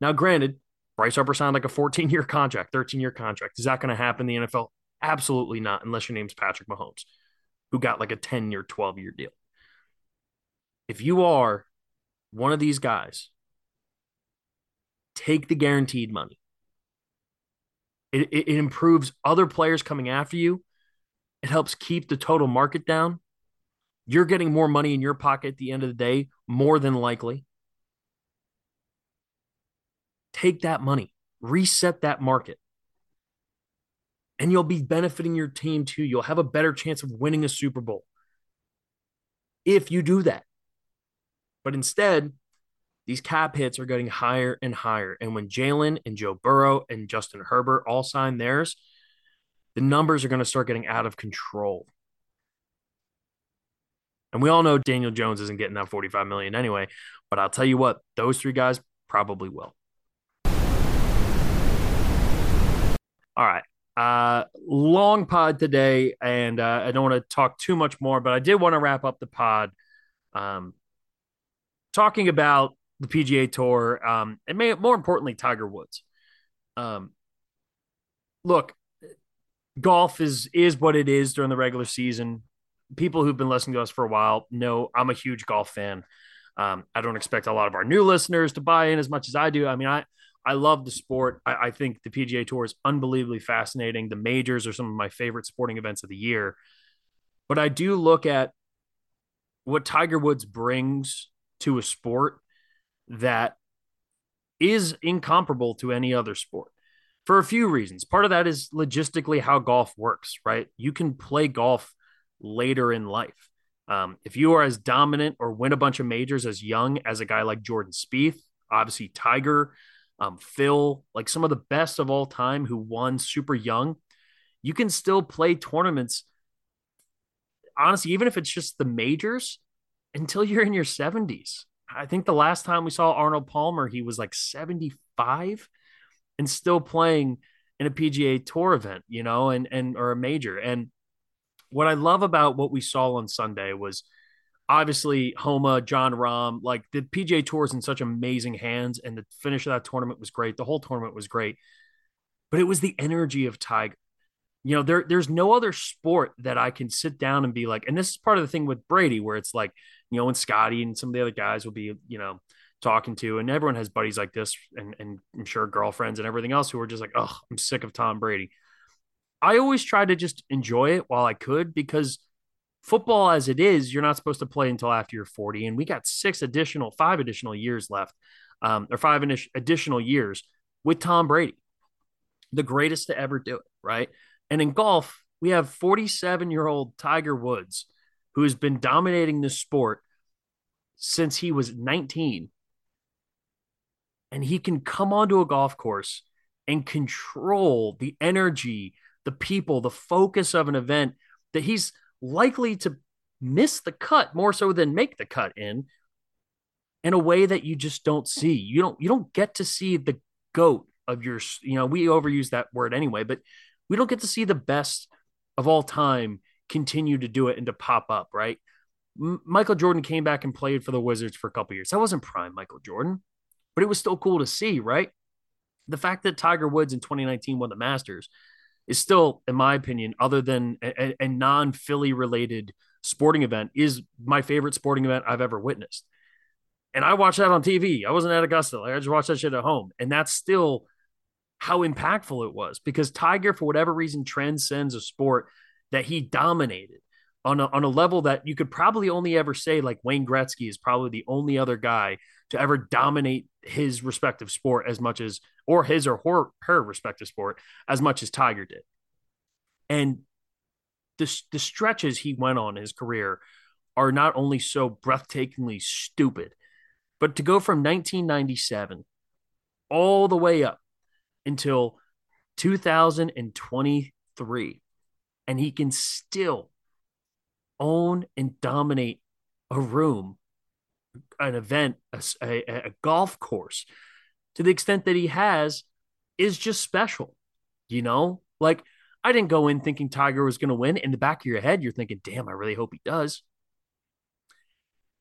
Now, granted, Bryce Harper signed like a 14 year contract, 13 year contract. Is that going to happen in the NFL? Absolutely not, unless your name's Patrick Mahomes, who got like a 10 year, 12 year deal. If you are one of these guys take the guaranteed money. It, it, it, improves other players coming after you. It helps keep the total market down. You're getting more money in your pocket at the end of the day, more than likely. Take that money, reset that market, and you'll be benefiting your team too. You'll have a better chance of winning a Super Bowl if you do that. But instead, these cap hits are getting higher and higher. And when Jalen and Joe Burrow and Justin Herbert all sign theirs, the numbers are going to start getting out of control. And we all know Daniel Jones isn't getting that 45 million anyway, but I'll tell you what, those three guys probably will. All right. Uh, long pod today, and uh, I don't want to talk too much more, but I did want to wrap up the pod um, talking about the PGA Tour, um, and may, more importantly, Tiger Woods. Um, look, golf is is what it is during the regular season. People who've been listening to us for a while know I'm a huge golf fan. Um, I don't expect a lot of our new listeners to buy in as much as I do. I mean, I I love the sport. I, I think the PGA Tour is unbelievably fascinating. The majors are some of my favorite sporting events of the year. But I do look at what Tiger Woods brings to a sport that is incomparable to any other sport for a few reasons. Part of that is logistically how golf works, right? You can play golf later in life. Um, if you are as dominant or win a bunch of majors as young as a guy like Jordan Spieth, obviously Tiger, um, Phil, like some of the best of all time who won super young, you can still play tournaments. Honestly, even if it's just the majors until you're in your 70s. I think the last time we saw Arnold Palmer, he was like 75 and still playing in a PGA Tour event, you know, and and or a major. And what I love about what we saw on Sunday was obviously Homa, Jon Rahm, like the PGA Tour is in such amazing hands, and the finish of that tournament was great. The whole tournament was great, but it was the energy of Tiger. You know, there there's no other sport that I can sit down and be like, and this is part of the thing with Brady, where it's like, you know, and Scotty and some of the other guys will be, you know, talking to, and everyone has buddies like this, and and I'm sure girlfriends and everything else who are just like, oh, I'm sick of Tom Brady. I always tried to just enjoy it while I could because football as it is, you're not supposed to play until after you're 40, and we got six additional, five additional years left, um, or five additional years with Tom Brady, the greatest to ever do it, right? And in golf, we have 47 year old Tiger Woods, who has been dominating this sport since he was 19 and he can come onto a golf course and control the energy, the people, the focus of an event that he's likely to miss the cut more so than make the cut in in a way that you just don't see. You don't you don't get to see the goat of your you know, we overuse that word anyway, but we don't get to see the best of all time continue to do it and to pop up, right? M- Michael Jordan came back and played for the Wizards for a couple years. That wasn't prime Michael Jordan but it was still cool to see, right? The fact that Tiger Woods in 2019 won the Masters is still, in my opinion, other than a, a non Philly related sporting event, is my favorite sporting event I've ever witnessed. And I watched that on TV. I wasn't at Augusta. Like, I just watched that shit at home. And that's still how impactful it was because Tiger, for whatever reason, transcends a sport that he dominated on a, on a level that you could probably only ever say like Wayne Gretzky is probably the only other guy to ever dominate his respective sport as much as, or his or her, her respective sport as much as Tiger did. And the, the stretches he went on in his career are not only so breathtakingly stupid, but to go from 1997 all the way up until 2023, and he can still own and dominate a room an event, a, a, a golf course, to the extent that he has, is just special. You know, like I didn't go in thinking Tiger was going to win. In the back of your head, you're thinking, damn, I really hope he does.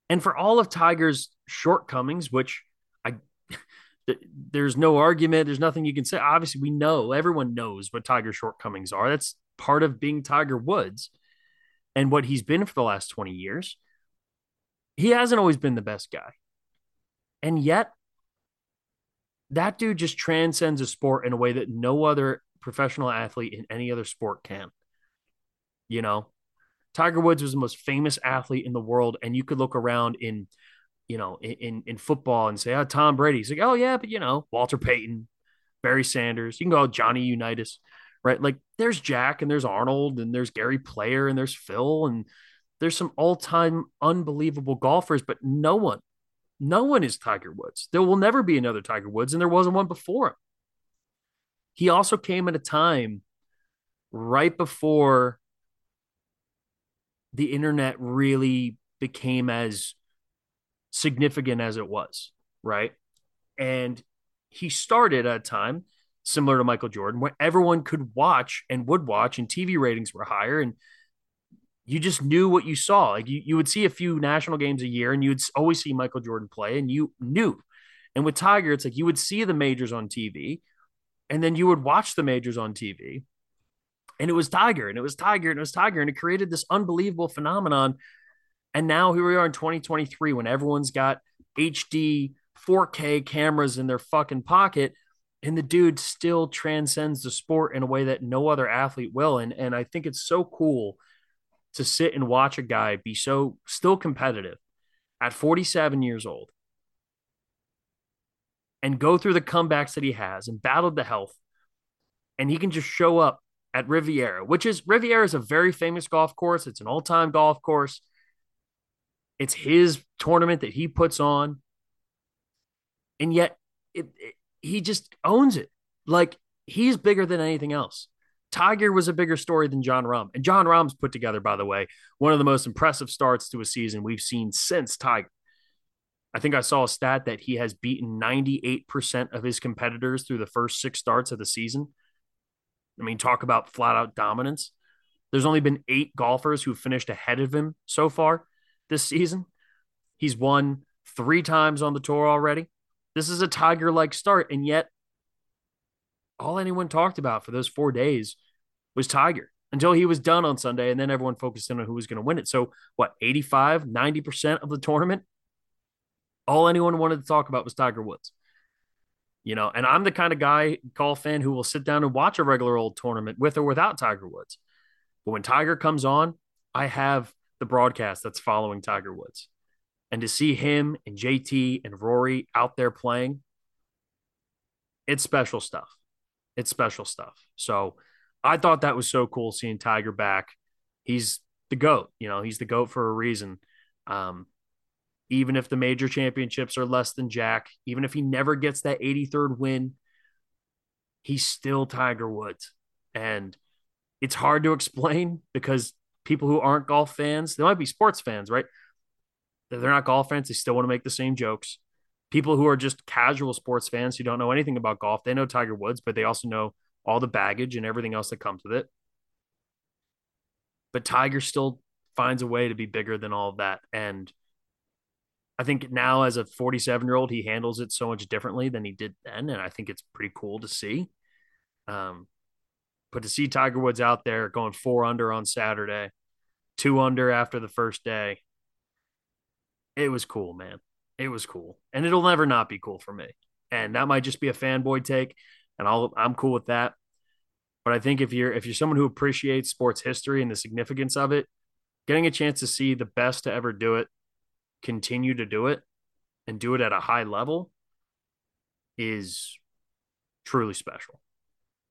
And for all of Tiger's shortcomings, which I there's no argument, there's nothing you can say. Obviously, we know everyone knows what Tiger's shortcomings are. That's part of being Tiger Woods and what he's been for the last 20 years he hasn't always been the best guy. And yet, that dude just transcends a sport in a way that no other professional athlete in any other sport can. You know, Tiger Woods was the most famous athlete in the world, and you could look around in you know, in in football and say, oh, Tom Brady. He's like, oh yeah, but you know, Walter Payton, Barry Sanders. You can go oh, Johnny Unitas, right? Like there's Jack and there's Arnold and there's Gary Player and there's Phil and there's some all-time unbelievable golfers, but no one, no one is Tiger Woods. There will never be another Tiger Woods, and there wasn't one before him. He also came at a time right before the internet really became as significant as it was, right? And he started at a time similar to Michael Jordan where everyone could watch and would watch and TV ratings were higher and you just knew what you saw. Like you, you would see a few national games a year and you would always see Michael Jordan play and you knew. And with Tiger, it's like you would see the majors on TV and then you would watch the majors on TV and it was Tiger and it was Tiger and it was Tiger and it created this unbelievable phenomenon. And now here we are in 2023 when everyone's got HD 4K cameras in their fucking pocket and the dude still transcends the sport in a way that no other athlete will and and I think it's so cool to sit and watch a guy be so still competitive at 47 years old and go through the comebacks that he has and battled the health and he can just show up at Riviera, which is Riviera is a very famous golf course. It's an all time golf course. It's his tournament that he puts on. And yet it, it, he just owns it. Like he's bigger than anything else. Tiger was a bigger story than Jon Rahm. And Jon Rahm's put together, by the way, one of the most impressive starts to a season we've seen since Tiger. I think I saw a stat that he has beaten 98% of his competitors through the first six starts of the season. I mean, talk about flat out dominance. There's only been eight golfers who finished ahead of him so far this season. He's won three times on the tour already. This is a Tiger like start. And yet, all anyone talked about for those four days was Tiger until he was done on Sunday. And then everyone focused in on who was going to win it. So, what, 85, 90% of the tournament? All anyone wanted to talk about was Tiger Woods you know, and I'm the kind of guy, golf fan, who will sit down and watch a regular old tournament with or without Tiger Woods. But when Tiger comes on, I have the broadcast that's following Tiger Woods. And to see him and JT and Rory out there playing, it's special stuff. It's special stuff. So I thought that was so cool seeing Tiger back. He's the GOAT, you know, he's the GOAT for a reason. Um, even if the major championships are less than Jack, even if he never gets that 83rd win, he's still Tiger Woods. And it's hard to explain because people who aren't golf fans, they might be sports fans, right? They're not golf fans, they still want to make the same jokes. People who are just casual sports fans who don't know anything about golf, they know Tiger Woods, but they also know all the baggage and everything else that comes with it. But Tiger still finds a way to be bigger than all of that. And I think now as a 47 year old, he handles it so much differently than he did then. And I think it's pretty cool to see. Um, but to see Tiger Woods out there going four under on Saturday, two under after the first day, it was cool, man. It was cool. And it'll never not be cool for me. And that might just be a fanboy take. And I'll, I'm cool with that. But I think if you're if you're someone who appreciates sports history and the significance of it, getting a chance to see the best to ever do it continue to do it and do it at a high level is truly special.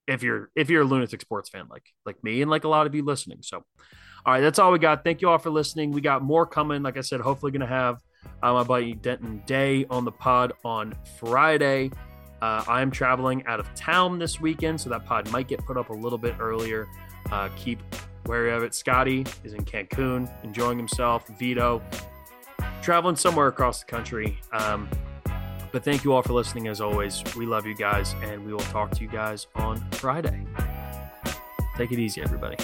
If you're if you're a lunatic sports fan like like me and like a lot of you listening. So all right, that's all we got. Thank you all for listening. We got more coming. Like I said, hopefully gonna have uh, my buddy Denton Day on the pod on Friday. Uh, I am traveling out of town this weekend, so that pod might get put up a little bit earlier. Uh, keep wary of it. Scotty is in Cancun, enjoying himself. Vito traveling somewhere across the country. Um, but thank you all for listening as always. We love you guys, and we will talk to you guys on Friday. Take it easy, everybody.